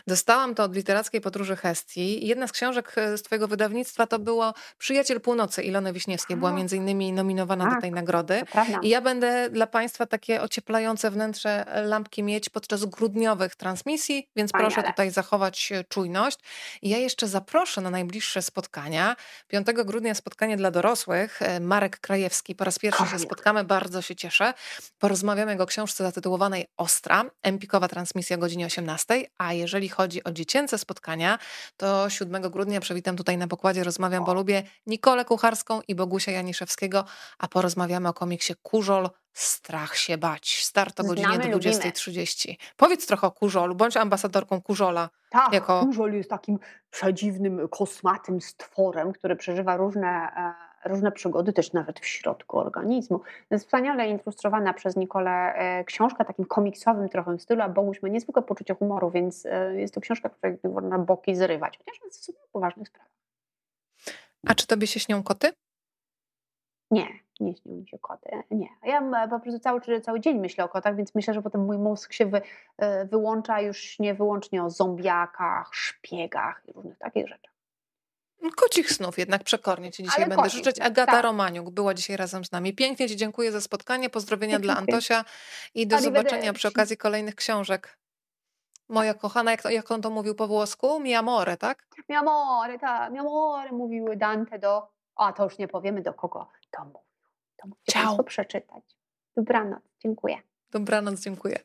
Dostałam to od literackiej podróży Hestii. Jedna z książek e, z twojego wydawnictwa to było Przyjaciel Północy Ilony Wiśniewskiej. Była między innymi nominowana tak, do tej nagrody. I ja będę dla państwa takie ocieplające wnętrze lampki mieć podczas grudniowych transmisji, więc Paniale. proszę tutaj zachować e, czujność. I ja jeszcze zaproszę na najbliższe spotkania. 5 grudnia spotkanie dla dorosłych. E, Marek Krajewski. Po raz pierwszy się spotkamy. Bardzo się cieszę. Porozmawiamy o książce zatytułowanej Ostra. Empikowa transmisja o godzinie 18. A jeżeli chodzi o dziecięce spotkania, to 7 grudnia przywitam tutaj na pokładzie Rozmawiam, bo lubię Nikolę Kucharską i Bogusia Janiszewskiego, a porozmawiamy o komiksie Kurzol Strach się bać. Start o godzinie 20.30. Powiedz trochę o Kurzolu, bądź ambasadorką Kurzola. Tak, jako... Kurzol jest takim przedziwnym, kosmatym stworem, który przeżywa różne e, różne przygody też nawet w środku organizmu. To jest wspaniale ilustrowana przez Nikolę e, książka takim komiksowym trochę stylu, a Boguś ma niezwykłe poczucie humoru, więc e, jest to książka, której można boki zrywać, chociaż jest w poważnych sprawach. A czy tobie się śnią koty? Nie, nie śnią mi się koty. Nie. Ja po prostu cały, cały dzień myślę o kotach, więc myślę, że potem mój mózg się wy, e, wyłącza już nie wyłącznie o zombiakach, szpiegach i różnych takich rzeczach. Kocich snów jednak przekornie Ci dzisiaj Ale będę życzyć. Agata tak. Romaniuk była dzisiaj razem z nami. Pięknie Ci dziękuję za spotkanie. Pozdrowienia dla Antosia i do zobaczenia przy okazji kolejnych książek. Moja kochana, jak, to, jak on to mówił po włosku? Mi amore, tak? Mi amore, tak. Mi amore mówił Dante do... A, to już nie powiemy do kogo to mówił. To Ciao. przeczytać. Dobranoc, dziękuję. Dobranoc, dziękuję.